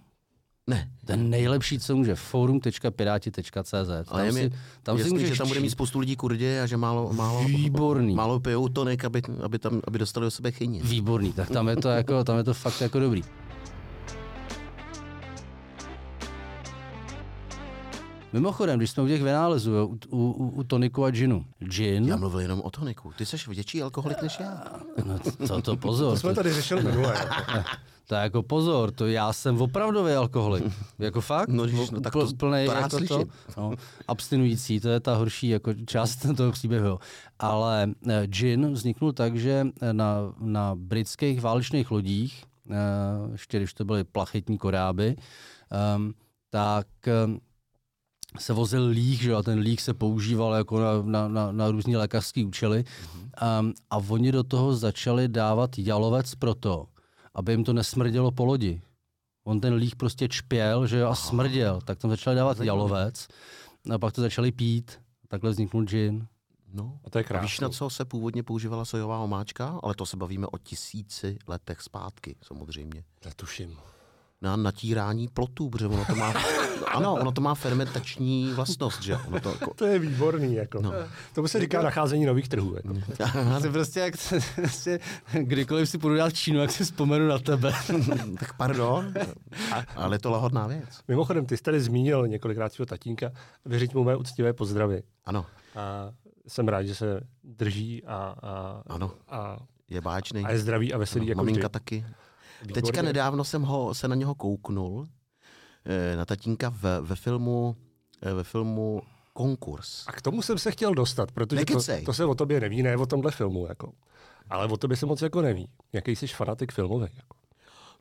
Ne, Ten nejlepší, co může. forum.piráti.cz. ale je mi tam si jasný, můžeš že tam bude mít spoustu lidí kurdi a že málo, málo, Výborný. málo pijou tonik, aby, aby, tam, aby dostali do sebe chyně. Výborný, tak tam je to, jako, tam je to fakt jako dobrý. Mimochodem, když jsme u těch vynálezů, jo, u, u, u, toniku a ginu. Gin, Já mluvil jenom o toniku. Ty jsi větší alkoholik než já. no, to, to pozor, To jsme tady řešili minule. [laughs] to je jako pozor, to já jsem opravdový alkoholik. Jako fakt? No, když- no, tak to- plnej to rád jako to, no, abstinující, to je ta horší jako část [laughs] toho příběhu. Ale eh, gin vzniknul tak, že eh, na, na britských válečných lodích, eh, ještě když to byly plachetní koráby, um, tak um, se vozil líh, že a ten líh se používal jako na, na, na, na různé lékařské účely. Um, a oni do toho začali dávat jalovec proto, aby jim to nesmrdělo po lodi. On ten líh prostě čpěl, že jo, a smrděl. Tak tam začali dávat jalovec a pak to začali pít. Takhle vzniknul gin. No. A to je A víš, krásný. na co se původně používala sojová omáčka? Ale to se bavíme o tisíci letech zpátky, samozřejmě. Netuším. Na natírání plotů, protože ono to má, [laughs] ano, ono to má fermentační vlastnost, že? Ono to jako, To je výborný, jako. No. To se říká nacházení nových trhů. Jako. [laughs] Ty prostě, jak prostě, kdykoliv si půjdu dát Čínu, jak si vzpomenu na tebe. [laughs] tak pardon, ale je to lahodná věc. Mimochodem, ty jsi tady zmínil několikrát svého tatínka, vyřiď mu mé úctivé pozdravy. Ano, A jsem rád, že se drží a, a, Ano. a, je báčný. a je zdravý a veselý. Ano, jako maminka vždy. taky. Výborně. Teďka nedávno jsem ho, se na něho kouknul, eh, na tatínka ve, ve filmu, eh, ve filmu Konkurs. A k tomu jsem se chtěl dostat, protože to, Nekecej. to, se o tobě neví, ne o tomhle filmu. Jako. Ale o tobě se moc jako neví. Jaký jsi fanatik filmový. Jako.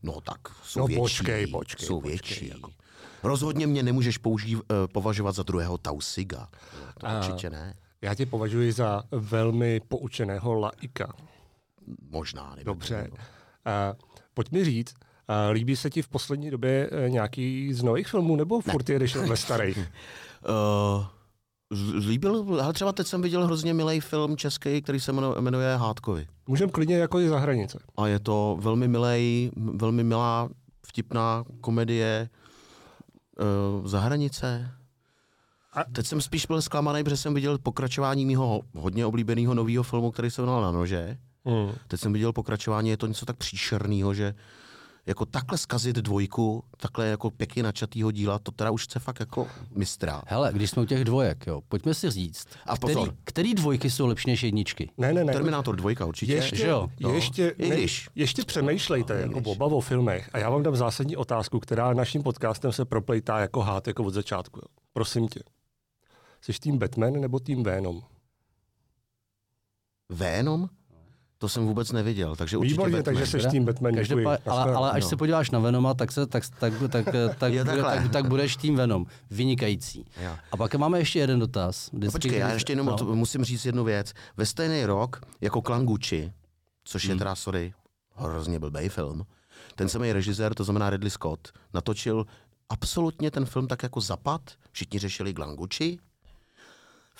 No tak, jsou No větší. počkej, počkej, jsou počkej, větší. jako. Rozhodně mě nemůžeš použív, eh, považovat za druhého Tausiga. To A- určitě ne. Já tě považuji za velmi poučeného laika. Možná. Nevím, Dobře. Nevím. A pojď mi říct, a líbí se ti v poslední době eh, nějaký z nových filmů, nebo furt jedeš ve starých? [laughs] Uh, Líbil, ale třeba teď jsem viděl hrozně milý film český, který se jmenuje, Hádkovi. Můžem klidně jako i za hranice. A je to velmi milý, velmi milá, vtipná komedie uh, za hranice. A- A teď jsem spíš byl zklamaný, protože jsem viděl pokračování mého hodně oblíbeného nového filmu, který se jmenoval Na nože. Hmm. Teď jsem viděl pokračování, je to něco tak příšerného, že jako takhle zkazit dvojku, takhle jako pěkně načatýho díla, to teda už chce fakt jako mistra. Hele, když jsme u těch dvojek, jo, pojďme si říct, A který, pozor. který dvojky jsou lepší než jedničky? Ne, ne, ne. Terminátor dvojka určitě. Ještě, že jo? No. ještě, ne, ještě přemýšlejte No, jako oba o filmech a já vám dám zásadní otázku, která naším podcastem se proplejtá jako hát jako od začátku. Jo. Prosím tě. Jsi tým Batman nebo tým Venom? Venom? To jsem vůbec neviděl, takže určitě Výborně, Batman. takže jsi tým Batman. Děkuji. Každopád, ale, ale až No. se podíváš na Venoma, tak, se, tak, tak, tak, [laughs] tak, bude, tak, tak budeš tým Venom. Vynikající. Jo. A pak máme ještě jeden dotaz. No počkej, já ještě jenom no. to, musím říct jednu věc. Ve stejný rok jako Klan Gucci, což Hmm. je teda, sorry, hrozně blbej film, ten samý režisér, to znamená Ridley Scott, natočil absolutně ten film tak jako zapad. Všichni řešili Klan Gucci.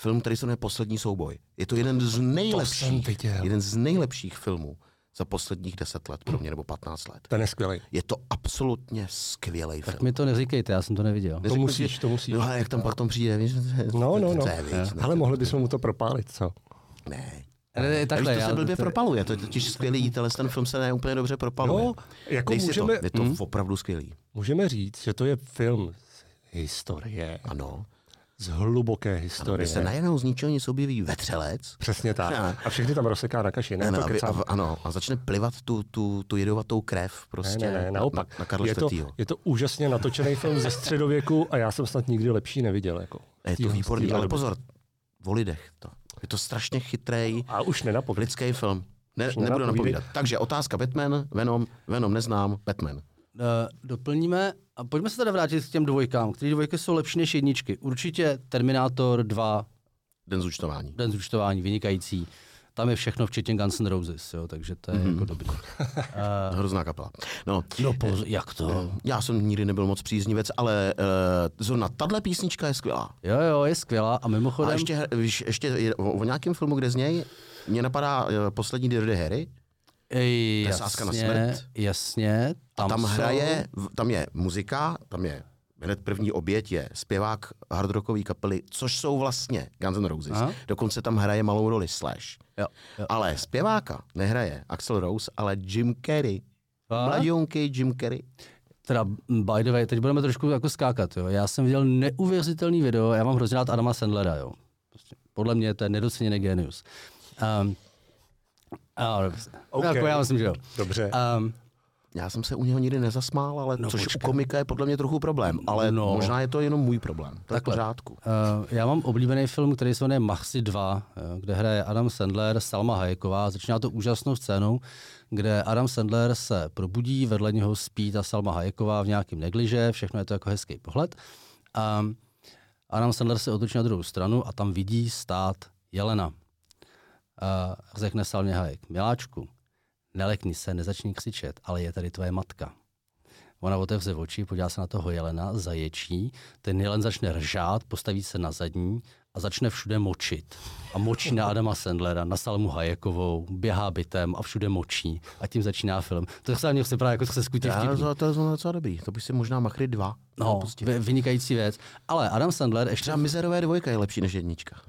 Film, který se jmenuje Poslední souboj. Je to jeden z nejlepších, jeden z nejlepších filmů za posledních 10 let pro mě, nebo 15 let. Ten je skvělý. Je to absolutně skvělý Tak film. mi to neříkejte, já jsem to neviděl. To Neřeknu musíš, to musíš. No a jak tam pak tom přijde, víš, No, no, no. To je víc, ne? Ale mohli bychom mu to propálit, co? Ne. Ne, ne, Takhle, to se blbě to- propaluje, to je totiž skvělý, tenhle ten film se ne úplně dobře propaluje. No, jako Dej si můžeme, to, je to Mhm. opravdu skvělý. můžeme říct, že to je film z historie, Ano. Z hluboké historie. se najednou z ničeho nic objeví vetřelec, Přesně tak. Ne. A všechny tam rozseká na kaši. Ne, ano, to aby, a, ano, a začne plivat tu, tu, tu jedovatou krev prostě ne, ne, ne, naopak. na, na Karla je, to, je to úžasně natočený film ze středověku a já jsem snad nikdy lepší neviděl. Jako, Je to výborný, ale pozor, o lidech to. Je to strašně chytrý A už lidský film. Ne, nebudu napovídat. Takže otázka Batman, Venom, Venom neznám, Batman. Eh, doplníme a pojďme se teda vrátit k těm dvojkám. Které dvojky jsou lepší než jedničky? Určitě Terminátor 2, Den zúčtování. Den zúčtování, vynikající. Tam je všechno, včetně Guns N' Roses, jo, takže to je mm-hmm. jako dobrý. Uh, [laughs] Hrozná kapela. No, no pozor, jak to? já jsem nikdy nebyl moc příznivec, ale uh, zrovna tahle písnička je skvělá. Jo, jo, je skvělá a mimochodem... A ještě, víš, ještě je o, o nějakém filmu, kde z něj mě napadá uh, poslední Dirty Harry. Ej, sázka na jasně, smrt. Jasně, tam, Tam jsou... hraje, v- tam je muzika, tam je hned první oběť je zpěvák hardrockové kapely, což jsou vlastně Guns N' Roses. Aha. Dokonce tam hraje malou roli Slash. Jo, jo. Ale zpěváka nehraje Axel Rose, ale Jim Carrey. Fakt? Mladionký Jim Carrey. Teda, by the way, teď budeme trošku jako skákat, jo. Já jsem viděl neuvěřitelný video, já mám hrozně rád Adama Sandlera, jo. Prostě, podle mě to je nedoceněný genius. Um, a, OK. jako já myslím, že jo. Dobře. Um, Já jsem se u něho nikdy nezasmál, ale No, což počkej. u komika je podle mě trochu problém. Ale No. no. možná je to jenom můj problém. To je v Takhle. pořádku. Uh, já mám oblíbený film, který se jmenuje Machsi 2, jo, kde hraje Adam Sandler, Salma Hayeková. Začíná to úžasnou scénou, kde Adam Sandler se probudí, vedle něho spí ta Salma Hayeková v nějakém negliže, všechno je to jako hezký pohled. Um, Adam Sandler se otočí na druhou stranu a tam vidí stát Jelena. Uh, řekne Salmě Hayek, miláčku, nelekni se, nezačni křičet, ale je tady tvoje matka. Ona otevře oči, podívá se na toho jelena, zaječí, ten jelen začne ržát, postaví se na zadní a začne všude močit. A močí na Adama Sandlera, na Salmu Hayekovou, běhá bytem a všude močí. A tím začíná film. To se mě připadá jako se skutí vtipný. to, to je docela dobrý. To bych si možná Machry dva. No, vy- vynikající věc. Ale Adam Sandler ještě... Třeba Mizerové dvojka je lepší než jednička.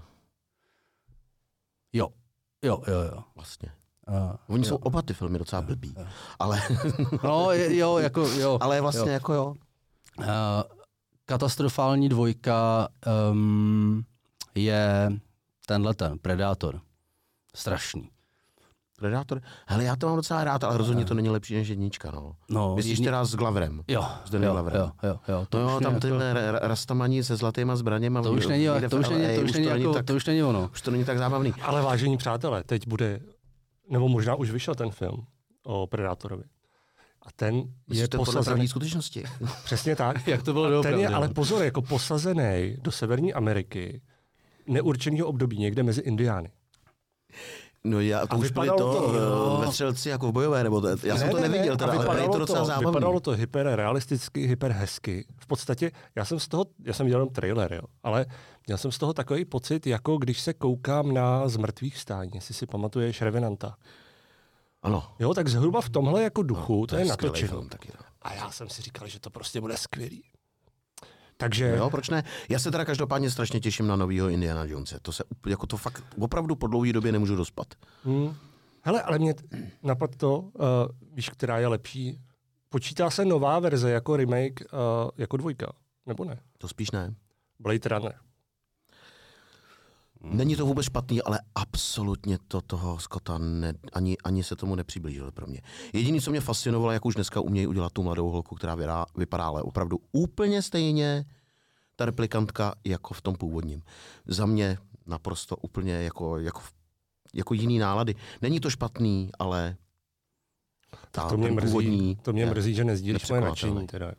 Jo, jo, jo, jo. Vlastně. Uh, Oni jsou oba ty filmy docela blbý. Ale, [laughs] no, je- jo, jako, jo. ale vlastně jako jo. Uh, katastrofální dvojka um, je tenhle ten, Predátor. Strašný. Predátor. Hele, já to mám docela rád, ale rozhodně to není lepší než jednička. No. No, Myslíš jedni- teda s Glaverem? Jo, S Danny jo, Gloverem. jo, jo, jo, To jo, už tam tyhle ra- ra- rastamaní se zlatýma zbraněma. to už není, to už není, to už není, není jako, tak, to už není ono. už to není tak zábavný. Ale vážení přátelé, teď bude, nebo možná už vyšel ten film o Predátorovi. A ten je Myslíš, to je podle posazený, skutečnosti? [laughs] přesně tak. [laughs] Jak to bylo ten je, ale pozor, jako posazený do Severní Ameriky neurčeného období, někde mezi Indiány. No já, to A už byli to, to, to jo. ve střelci jako v bojové, nebo to, já jsem to neviděl, teda, ale je vypadalo to docela zábavný. Vypadalo to hyperrealisticky, hyperhezky. V podstatě, já jsem z toho, já jsem viděl jenom trailer, jo, ale měl jsem z toho takový pocit, jako když se koukám na zmrtvých stání, jestli si pamatuješ Revenanta. Ano. Jo, tak zhruba v tomhle jako duchu, no, to, je skvělý natočeno. film taky. No. A já jsem si říkal, že to prostě bude skvělý. Takže No jo, proč ne? Já se teda každopádně strašně těším na novýho Indiana Jonese. To se jako to fakt opravdu po dlouhé době nemůžu dospat. Hmm. Hele, ale mě t- napad to, uh, víš, která je lepší. Počítá se nová verze jako remake, uh, jako dvojka, nebo ne? To spíš ne. Blade Runner. Není to vůbec špatný, ale absolutně to toho Scotta ne, ani, ani se tomu nepřiblížil pro mě. Jediné, co mě fascinovalo, jak už dneska umějí udělat tu mladou holku, která vyrá, vypadá ale opravdu úplně stejně ta replikantka jako v tom původním. Za mě naprosto úplně jako, jako, jako jiný nálady. Není to špatný, ale ta, To mě ten mrzí, původní to mě je mrzí že nezdílíš moje nadšení. Teda.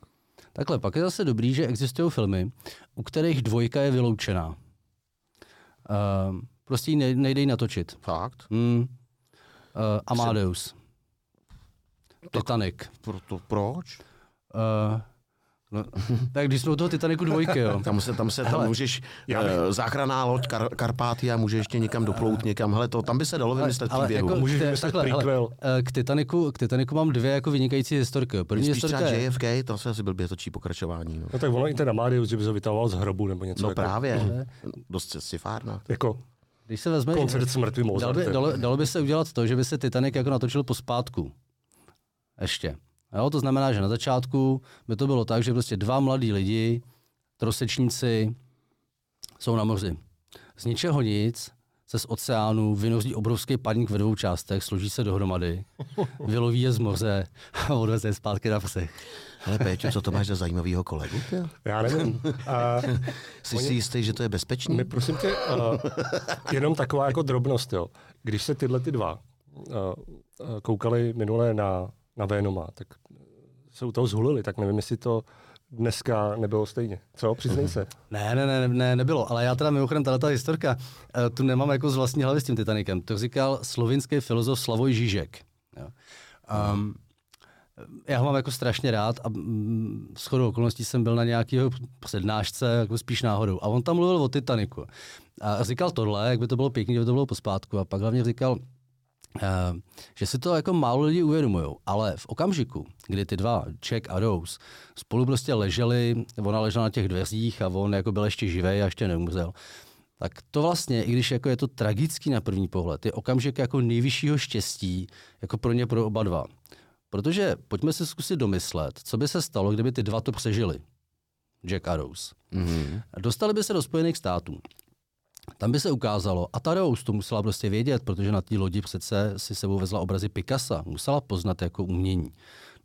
Takhle, pak je zase dobrý, že existují filmy, u kterých dvojka je vyloučená. Uh, prostě ji ne- nejde ji natočit. Fakt? Hmm. Uh, Amadeus. Titanic. Proto, proč? Uh, no, [laughs] tak když jsme u toho Titanicu dvojky, jo. Tam se, tam se, tam Hele, můžeš, já uh, bych- záchranná loď Kar- Karpáty a můžeš ještě někam doplout někam. Hele, to, tam by se dalo vymyslet příběhu. jako, Můžeš vymyslet takhle, hele, prequel. eh, k, Titanicu, k Titanicu mám dvě jako vynikající historky. První Spíš historka třeba je, JFK, to se asi blbě točí pokračování. No, No tak ono i ten Amadeus, že by se vytahoval z hrobu nebo něco. no jako, právě, dost sci-fárna. Jako když se vezme, koncert s mrtvým dalo by, dalo, dalo by se udělat to, že by se Titanic jako natočil pospátku. Ještě. Jo, to znamená, že na začátku by to bylo tak, že prostě dva mladí lidi, trosečníci, jsou na moři. Z ničeho nic se z oceánu vynoří obrovský padník ve dvou částech, složí se dohromady, [laughs] vyloví je z moře a odveze je zpátky na psech. Hele Péťo, co to máš za zajímavýho kolegu? Já nevím. [laughs] A Jsi si jistý, že to je bezpečný? my prosím tě, uh, jenom taková jako drobnost, jo. Když se tyhle ty dva uh, uh, koukali minule na, na Venoma, tak se u toho zhulili, tak nevím, jestli to dneska nebylo stejně. Co? Přiznej se. Ne, ne, ne, ne, nebylo, ale já teda mimochodem, tato ta historka, eh, tu nemám jako z vlastní hlavy s tím Titanikem. To říkal slovinský filozof Slavoj Žižek. Jo. Um, já ho mám jako strašně rád a mm, s chodou okolností jsem byl na nějakého přednášce, jako spíš náhodou. A on tam mluvil o Titaniku. A říkal tohle, jak by to bylo pěkné, kdyby to bylo pospátku. A pak hlavně říkal, Uh, že si to jako málo lidí uvědomují, ale v okamžiku, kdy ty dva, Jack a Rose, spolu prostě leželi, ona ležela na těch dveřích a on jako byl ještě živý a ještě neumřel, tak to vlastně, i když jako je to tragický na první pohled, je okamžik jako nejvyššího štěstí, jako pro ně pro oba dva. Protože pojďme si zkusit domyslet, co by se stalo, kdyby ty dva to přežili. Jack a Rose. Mhm. Dostali by se do Spojených států. Tam by se ukázalo, a ta Rose to musela prostě vědět, protože na té lodi přece si sebou vezla obrazy Picassa, musela poznat jako umění.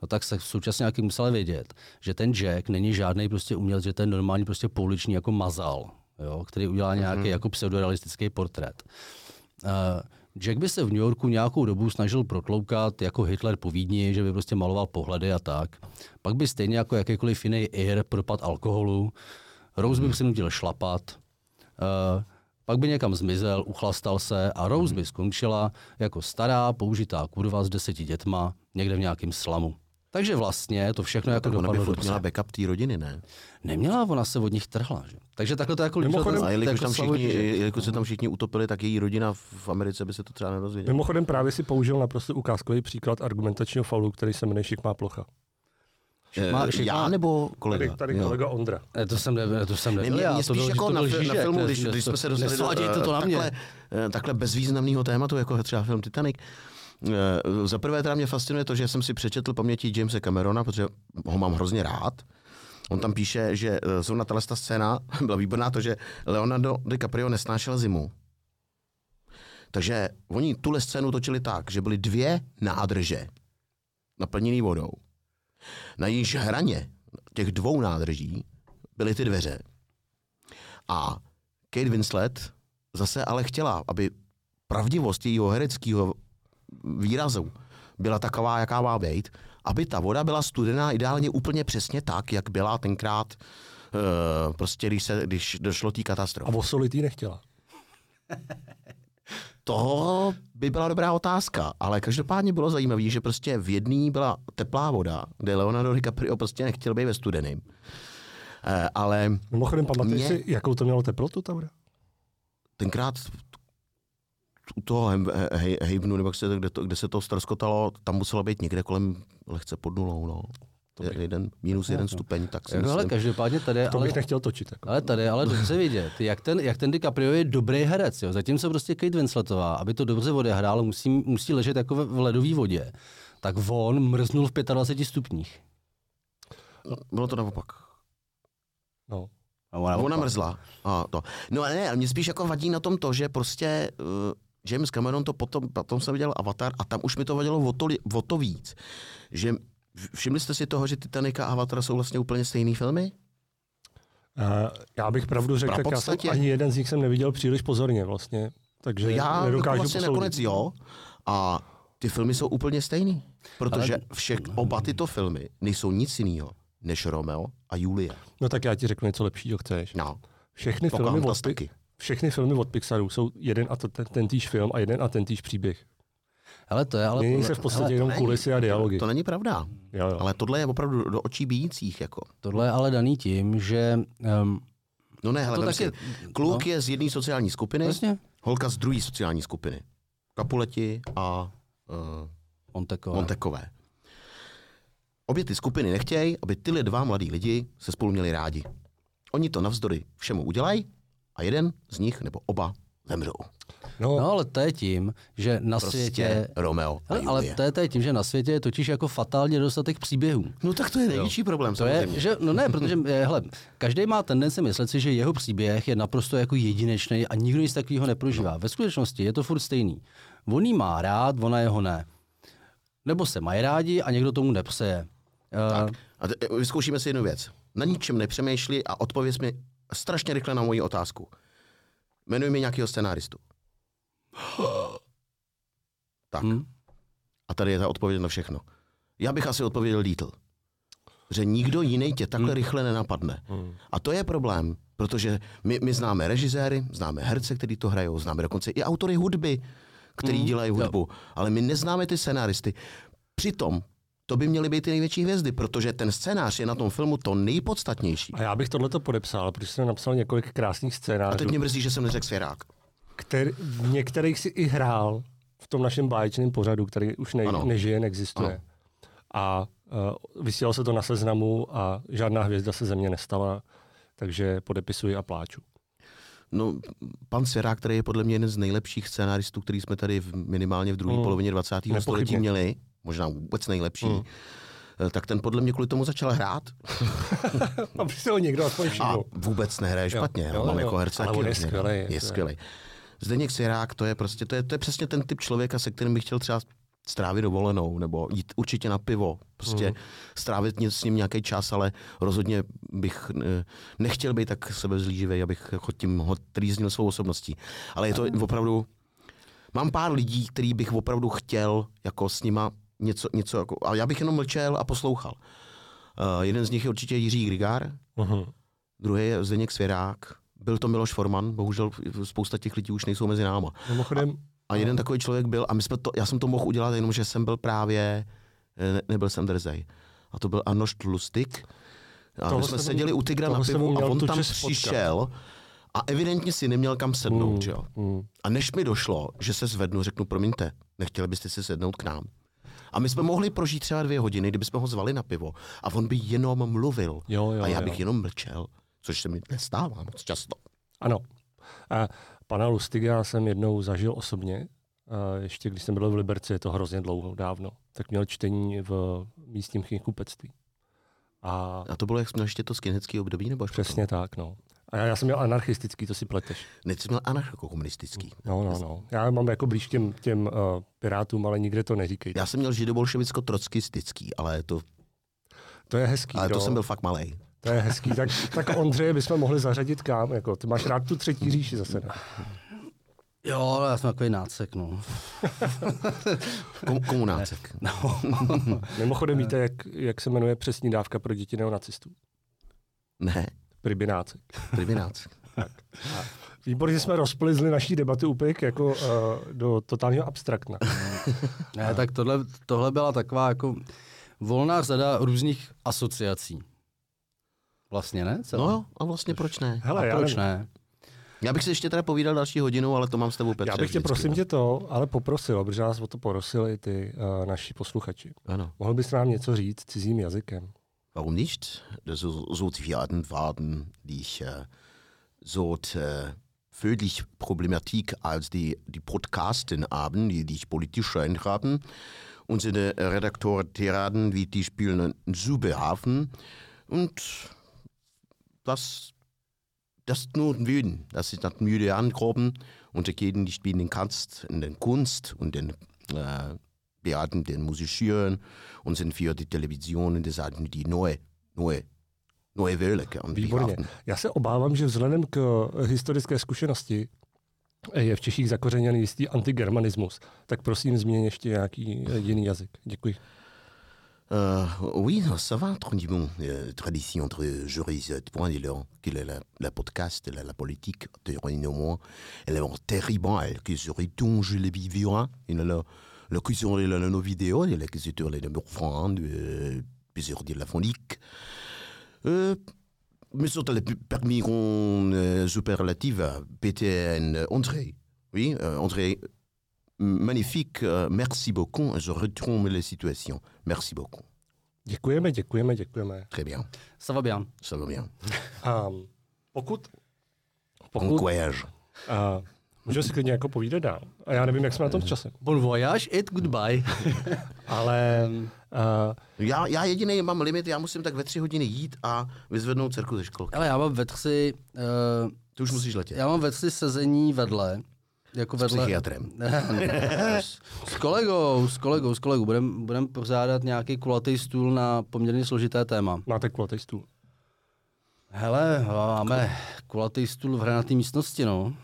No tak se současně nějaký musela vědět, že ten Jack není žádný prostě umělec, že je normální prostě pouliční jako mazal, jo, který udělá nějaký jako pseudorealistický portrét. Uh, Jack by se v New Yorku nějakou dobu snažil protloukat jako Hitler po Vídni, že by prostě maloval pohledy a tak. Pak by stejně jako jakýkoliv jiný ir propad alkoholu. Rose by přinutil šlapat. Uh, pak by někam zmizel, uchlastal se a Rose by skončila jako stará použitá kurva s deseti dětma někde v nějakém slamu. Takže vlastně to všechno jako Tak ona by dopadlo dobře. měla backup té rodiny, ne? Neměla, ona se od nich trhla. Že? Takže takhle to jako Mimochodem- A jelikož, jako tam všichni, jelikož se tam všichni utopili, tak její rodina v Americe by se to třeba nedozvěděla. Mimochodem právě si použil naprosto ukázkový příklad argumentačního faulu, který se jmenuje Šikmá plocha. Eh, má- však Já nebo kolega? Tady, tady Jo. kolega Ondra. Ne, to jsem nebyl, to jsem Ne, nebyl mě, mě to spíš byl, jako to na, na filmu, když, když jsme se dostali do nesvádějte to na mě. takhle, eh, takhle bezvýznamného tématu, jako třeba film Titanic. Eh, Za prvé teda mě fascinuje to, že jsem si přečetl paměti Jamesa Camerona, protože ho mám hrozně rád. On tam píše, že eh, zrovna tahle ta scéna [laughs] byla výborná to, že Leonardo DiCaprio nesnášel zimu. Takže oni tuhle scénu točili tak, že byly dvě nádrže naplněné vodou. Na jejíž hraně těch dvou nádrží byly ty dveře. A Kate Winslet zase ale chtěla, aby pravdivost jejího hereckého výrazu byla taková, jaká má být, aby ta voda byla studená ideálně úplně přesně tak, jak byla tenkrát, uh, prostě když, se, když došlo té A katastrofy. osolitý nechtěla. [laughs] To by byla dobrá otázka, ale každopádně bylo zajímavé, že prostě v jedné byla teplá voda, kde Leonardo DiCaprio prostě nechtěl být ve studeným. Eh, ale Mimochodem, pamatuješ Mě- si, jakou to mělo teplotu ta voda? tenkrát u toho Hem- He- He- Havenu, nebo kde, to, kde se to ztroskotalo, tam muselo být někde kolem lehce pod nulou. No. Je- Jeden, minus jeden stupeň, tak si hele, myslím. každopádně tady, To ale, bych nechtěl točit. Jako. ale tady, ale dobře vidět, jak ten, jak ten DiCaprio je dobrý herec, jo. Zatímco prostě Kate Winsletová, aby to dobře odehrál, musí, musí ležet jako v, v ledové vodě. Tak on mrznul v 25 stupních. Bylo to naopak. No. A ona, Ona mrzla. A to. No ale ne, ale mě spíš jako vadí na tom to, že prostě uh, James Cameron to potom, potom jsem viděl Avatar a tam už mi to vadilo o to, o to víc. Že všimli jste si toho, že Titanic a Avatar jsou vlastně úplně stejný filmy? Uh, já bych pravdu řekl, tak já jsem ani jeden z nich jsem neviděl příliš pozorně vlastně. Takže já nedokážu vlastně posoudit. nakonec jo. A ty filmy jsou úplně stejný. Protože Ale- všech, oba tyto filmy nejsou nic jiného než Romeo a Julie. No tak já ti řeknu něco lepšího, chceš. No, Všechny filmy, od, taky. všechny filmy od Pixaru jsou jeden a ten, ten týž film a jeden a ten týž příběh. Hele, to je ale... Mění se v podstatě hele, jenom není. kulisy a dialogy. To není pravda. Jo, jo. Ale tohle je opravdu do očí bíjících. Jako. Tohle je ale daný tím, že... Um, No ne, hele, to taky... si, kluk je z jedné sociální skupiny, Vlastně? holka z druhé sociální skupiny. Kapuleti a uh, Montekova. Montekové. Obě ty skupiny nechtějí, aby tyhle dva mladí lidi se spolu měli rádi. Oni to navzdory všemu udělají a jeden z nich nebo oba zemřou. No, No ale to je tím, že na Prostě světě... Romeo a ale to je, to je tím, že na světě je totiž jako fatálně dostatek příběhů. No tak to je největší problém To je, že, no ne, protože eh, hele, každý má tendenci myslet si, že jeho příběh je naprosto jako jedinečný a nikdo nic takového neprožívá. Ve skutečnosti je to furt stejný. On jí má rád, ona jeho ne. Nebo se mají rádi a někdo tomu nepřeje. Uh, A te- vyzkoušíme si jednu věc. Na ničem nepřemýšli a odpověz mi strašně rychle na moji otázku. Jmenuj mi nějakého scenáristu. [gasps] Tak. hm? A tady je ta odpověď na všechno. Já bych asi odpověděl Lidl. Že nikdo jiný tě takhle rychle nenapadne. A to je problém, protože my, my známe režiséry, známe herce, kteří to hrajou, známe dokonce i autory hudby, který dělají hudbu, ale my neznáme ty scenáristy. Přitom to by měly být ty největší hvězdy, protože ten scénář je na tom filmu to nejpodstatnější. A já bych tohleto podepsal, protože jsem napsal několik krásných A scénářů, teď mě mrzí, že jsem neřekl Svěrák. Který, v některých si i hrál v tom našem báječném pořadu, který už ne, Ano. nežije, neexistuje. Ano. A uh, vysílal se to na seznamu a žádná hvězda se ze mě nestala, takže podepisuji a pláču. No, pan Svěrák, který je podle mě jeden z nejlepších scénáristů, který jsme tady v, minimálně v druhé Mm. polovině 20. Nepochybně. století měli, možná vůbec nejlepší, Mm. eh, tak ten podle mě kvůli tomu začal hrát [laughs] Aby se ho někdo aspoň a vůbec nehraje špatně. jo, Jo, mám jo. jako herce Ale on je rád. skvělej, Je to je- skvělý. Zdeněk Svěrák, to je prostě, to je, to je přesně ten typ člověka, se kterým bych chtěl třeba strávit dovolenou, nebo jít určitě na pivo, prostě Mhm. strávit s ním nějaký čas, ale rozhodně bych eh, nechtěl být tak sebezlíživý, abych jako tím ho trýznil svou osobností. Ale je to opravdu, mám pár lidí, který bych opravdu chtěl jako s nima něco, něco jako, a já bych jenom mlčel a poslouchal. Uh, jeden z nich je určitě Jiří Grigár, Uh-huh. druhý je Zdeněk Svěrák, byl to Miloš Forman, bohužel spousta těch lidí už nejsou mezi náma. Mimochodem, A jeden takový člověk byl, a my jsme to, já jsem to mohl udělat jenom, že jsem byl právě Ne, nebyl jsem drzej. A to byl Arnošt Lustig. A my jsme seděli u Tygra na pivu a on tam potkat. přišel a evidentně si neměl kam sednout, Mm, že jo. mm. A než mi došlo, že se zvednu, řeknu, promiňte, nechtěli byste si sednout k nám. A my jsme mohli prožít třeba dvě hodiny, kdybychom ho zvali na pivo. A on by jenom mluvil. Jo, jo, a já jo. bych jenom mlčel, což se mi nestává moc často. Ano. A pana Lustiga jsem jednou zažil osobně, a ještě když jsem byl v Liberci, je to hrozně dlouho, dávno, tak měl čtení v místním knihkupectví. A A to bylo, jak jsme ještě to skinheadský období, nebo až přesně tak, no. A já, já jsem měl anarchistický, to si pleteš. Ne, ty jsi měl anarcho-komunistický. No, no, no. Já mám jako blíž těm, těm uh, pirátům, ale nikde to neříkejte. Já jsem měl židobolševicko-trockistický, ale to, To je hezký, ale to no. jsem byl fakt malý. To je hezký. Tak, tak Ondřeje bychom mohli zařadit kam? Jako, ty máš rád tu třetí říši zase, ne? Jo, ale já jsem takový nácek, no. [laughs] Kom, komunácek. [laughs] no. Mimochodem víte, jak, jak se jmenuje přesní dávka pro děti neonacistů? Ne, Pribinácek. privinácek. [laughs] Výborně jsme rozplizli naší debatu úplně jako uh, do totálního abstraktna. Ne, tak tohle, tohle byla taková jako volná řada různých asociací. Vlastně, ne? Celá. No jo, a vlastně proč ne? Hele, a proč nevím. ne? Já bych si ještě teda povídal další hodinu, ale to mám s tebou Petře. já bych tě vždycky, prosím no. tě to, ale poprosil, protože nás o to prosili ty uh, naši posluchači. Ano. Mohl bys nám něco říct cizím jazykem? Warum nicht? So, so viele Antworten, die ich äh, so äh, völlig Problematik als die, die Podcasten haben, die, die ich politisch haben. Unsere Redakteure, wie die spielen einen super Hafen. Und das, das ist nur ein Wüden. Das ist das müde Ankommen. Und jeden, die spielen den Kunst, in den Kunst und den äh, Beaten, den Musizieren und sind für die Television, das sind die neue, neue. Und die Výborně. Já se obávám, že vzhledem k eh, historické zkušenosti eh, je v Češích zakořeněný jistý antigermanismus. Tak prosím, změň ještě nějaký eh, jiný jazyk. Děkuji. Euh, oui, ça va, tranquillement. Euh, tradition entre juristes, de point de l'heure, que la, la, podcast, la, la politique, réunion, elle est terrible, que sur tons, je les vivrai, et là, la question de nos vidéos, et la question de la morphine, de, plusieurs de la phonique. Euh, mais surtout les permis euh, superlatives, PTN, André. Oui, euh, André, magnifique, euh, merci beaucoup, je retourne les situations. Merci beaucoup. Děkujeme, děkujeme, děkujeme. Très bien, Hm. Savabian. ça va bien. Um, pokud, Bon pokud voyage. uh, můžeme si klidně jako povídat dál. A já nevím, jak jsme na tom s časem. Bon voyage et goodbye. [laughs] Ale uh, Já, já jediný mám limit, já musím tak ve tři hodiny jít a vyzvednout dcerku ze školky. Ale já mám ve tři, uh, Ty už musíš letět. já mám ve tři sezení vedle. Jako S vedle. psychiatrem. Ne, ne, s, s kolegou, s kolegou, s kolegou. Budem, budem pořádat nějaký kulatý stůl na poměrně složité téma. máte kulatý stůl. Hele, máme kulatý stůl v hranatý místnosti, no.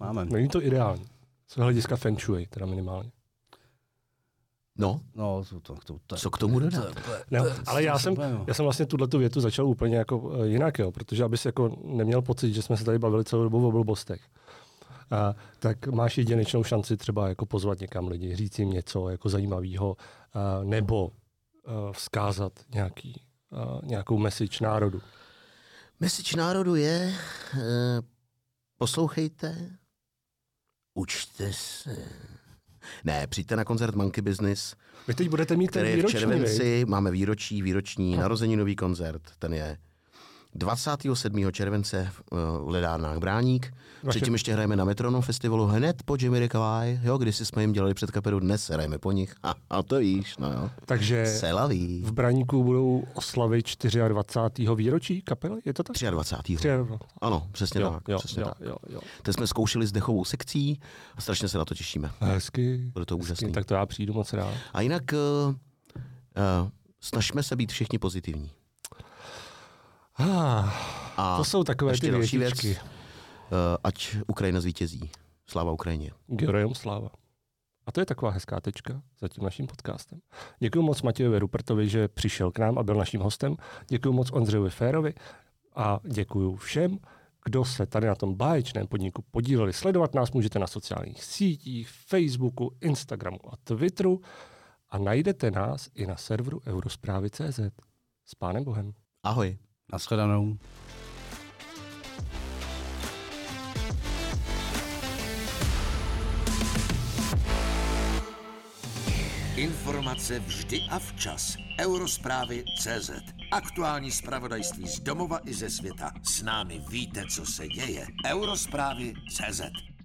Máme. Není to ideální. Z hlediska feng shui, teda minimálně. No, No, to, to, to, to, co k tomu dodat? No, ale já jsem, já jsem vlastně tuhle tu větu začal úplně jako eh, jinak, jo, protože abys jako neměl pocit, že jsme se tady bavili celou dobu o blbostech. A, tak máš jedinečnou šanci třeba jako pozvat někam lidi, říct jim něco jako zajímavého, nebo a, vzkázat nějaký, a, nějakou message národu. Message národu je, uh, poslouchejte, učte se. Ne, přijďte na koncert Monkey Business, Vy teď budete mít ten v výroční, viď? červenci, máme výročí, výroční narozeninový koncert, ten je 27. července v, uh, v Ledárnách Bráník. Vaše- Předtím ještě hrajeme na Metronom festivalu hned po Jimmy Rickavaj, jo, když jsme jim dělali před kaperu, dnes hrajeme po nich. A, [laughs] a to víš, no jo. Takže Selaví. v Braníku budou oslavy 24. výročí kapely, je to tak? 23. 23. Ano, přesně Jo, tak. jo, přesně jo, tak. jo, jo. Teď jsme zkoušeli s dechovou sekcí a strašně se na to těšíme. Hezky. Bude to úžasný. Tak to já přijdu moc rád. A jinak uh, uh, snažme se být všichni pozitivní. Ah, A to jsou takové ještě ty další větičky. věc, uh, ať Ukrajina zvítězí. Sláva Ukrajině. Georgium sláva. A to je taková hezká tečka za tím naším podcastem. Děkuji moc Matějovi Rupertovi, že přišel k nám a byl naším hostem. Děkuji moc Ondřejovi Férovi a děkuji všem, kdo se tady na tom báječném podniku podíleli. Sledovat nás můžete na sociálních sítích, Facebooku, Instagramu a Twitteru. a najdete nás i na serveru eurosprávy.cz. S pánem Bohem. Ahoj. Naschledanou. Informace vždy a včas. Eurosprávy CZ. Aktuální zpravodajství z domova i ze světa. S námi víte, co se děje. Eurosprávy CZ.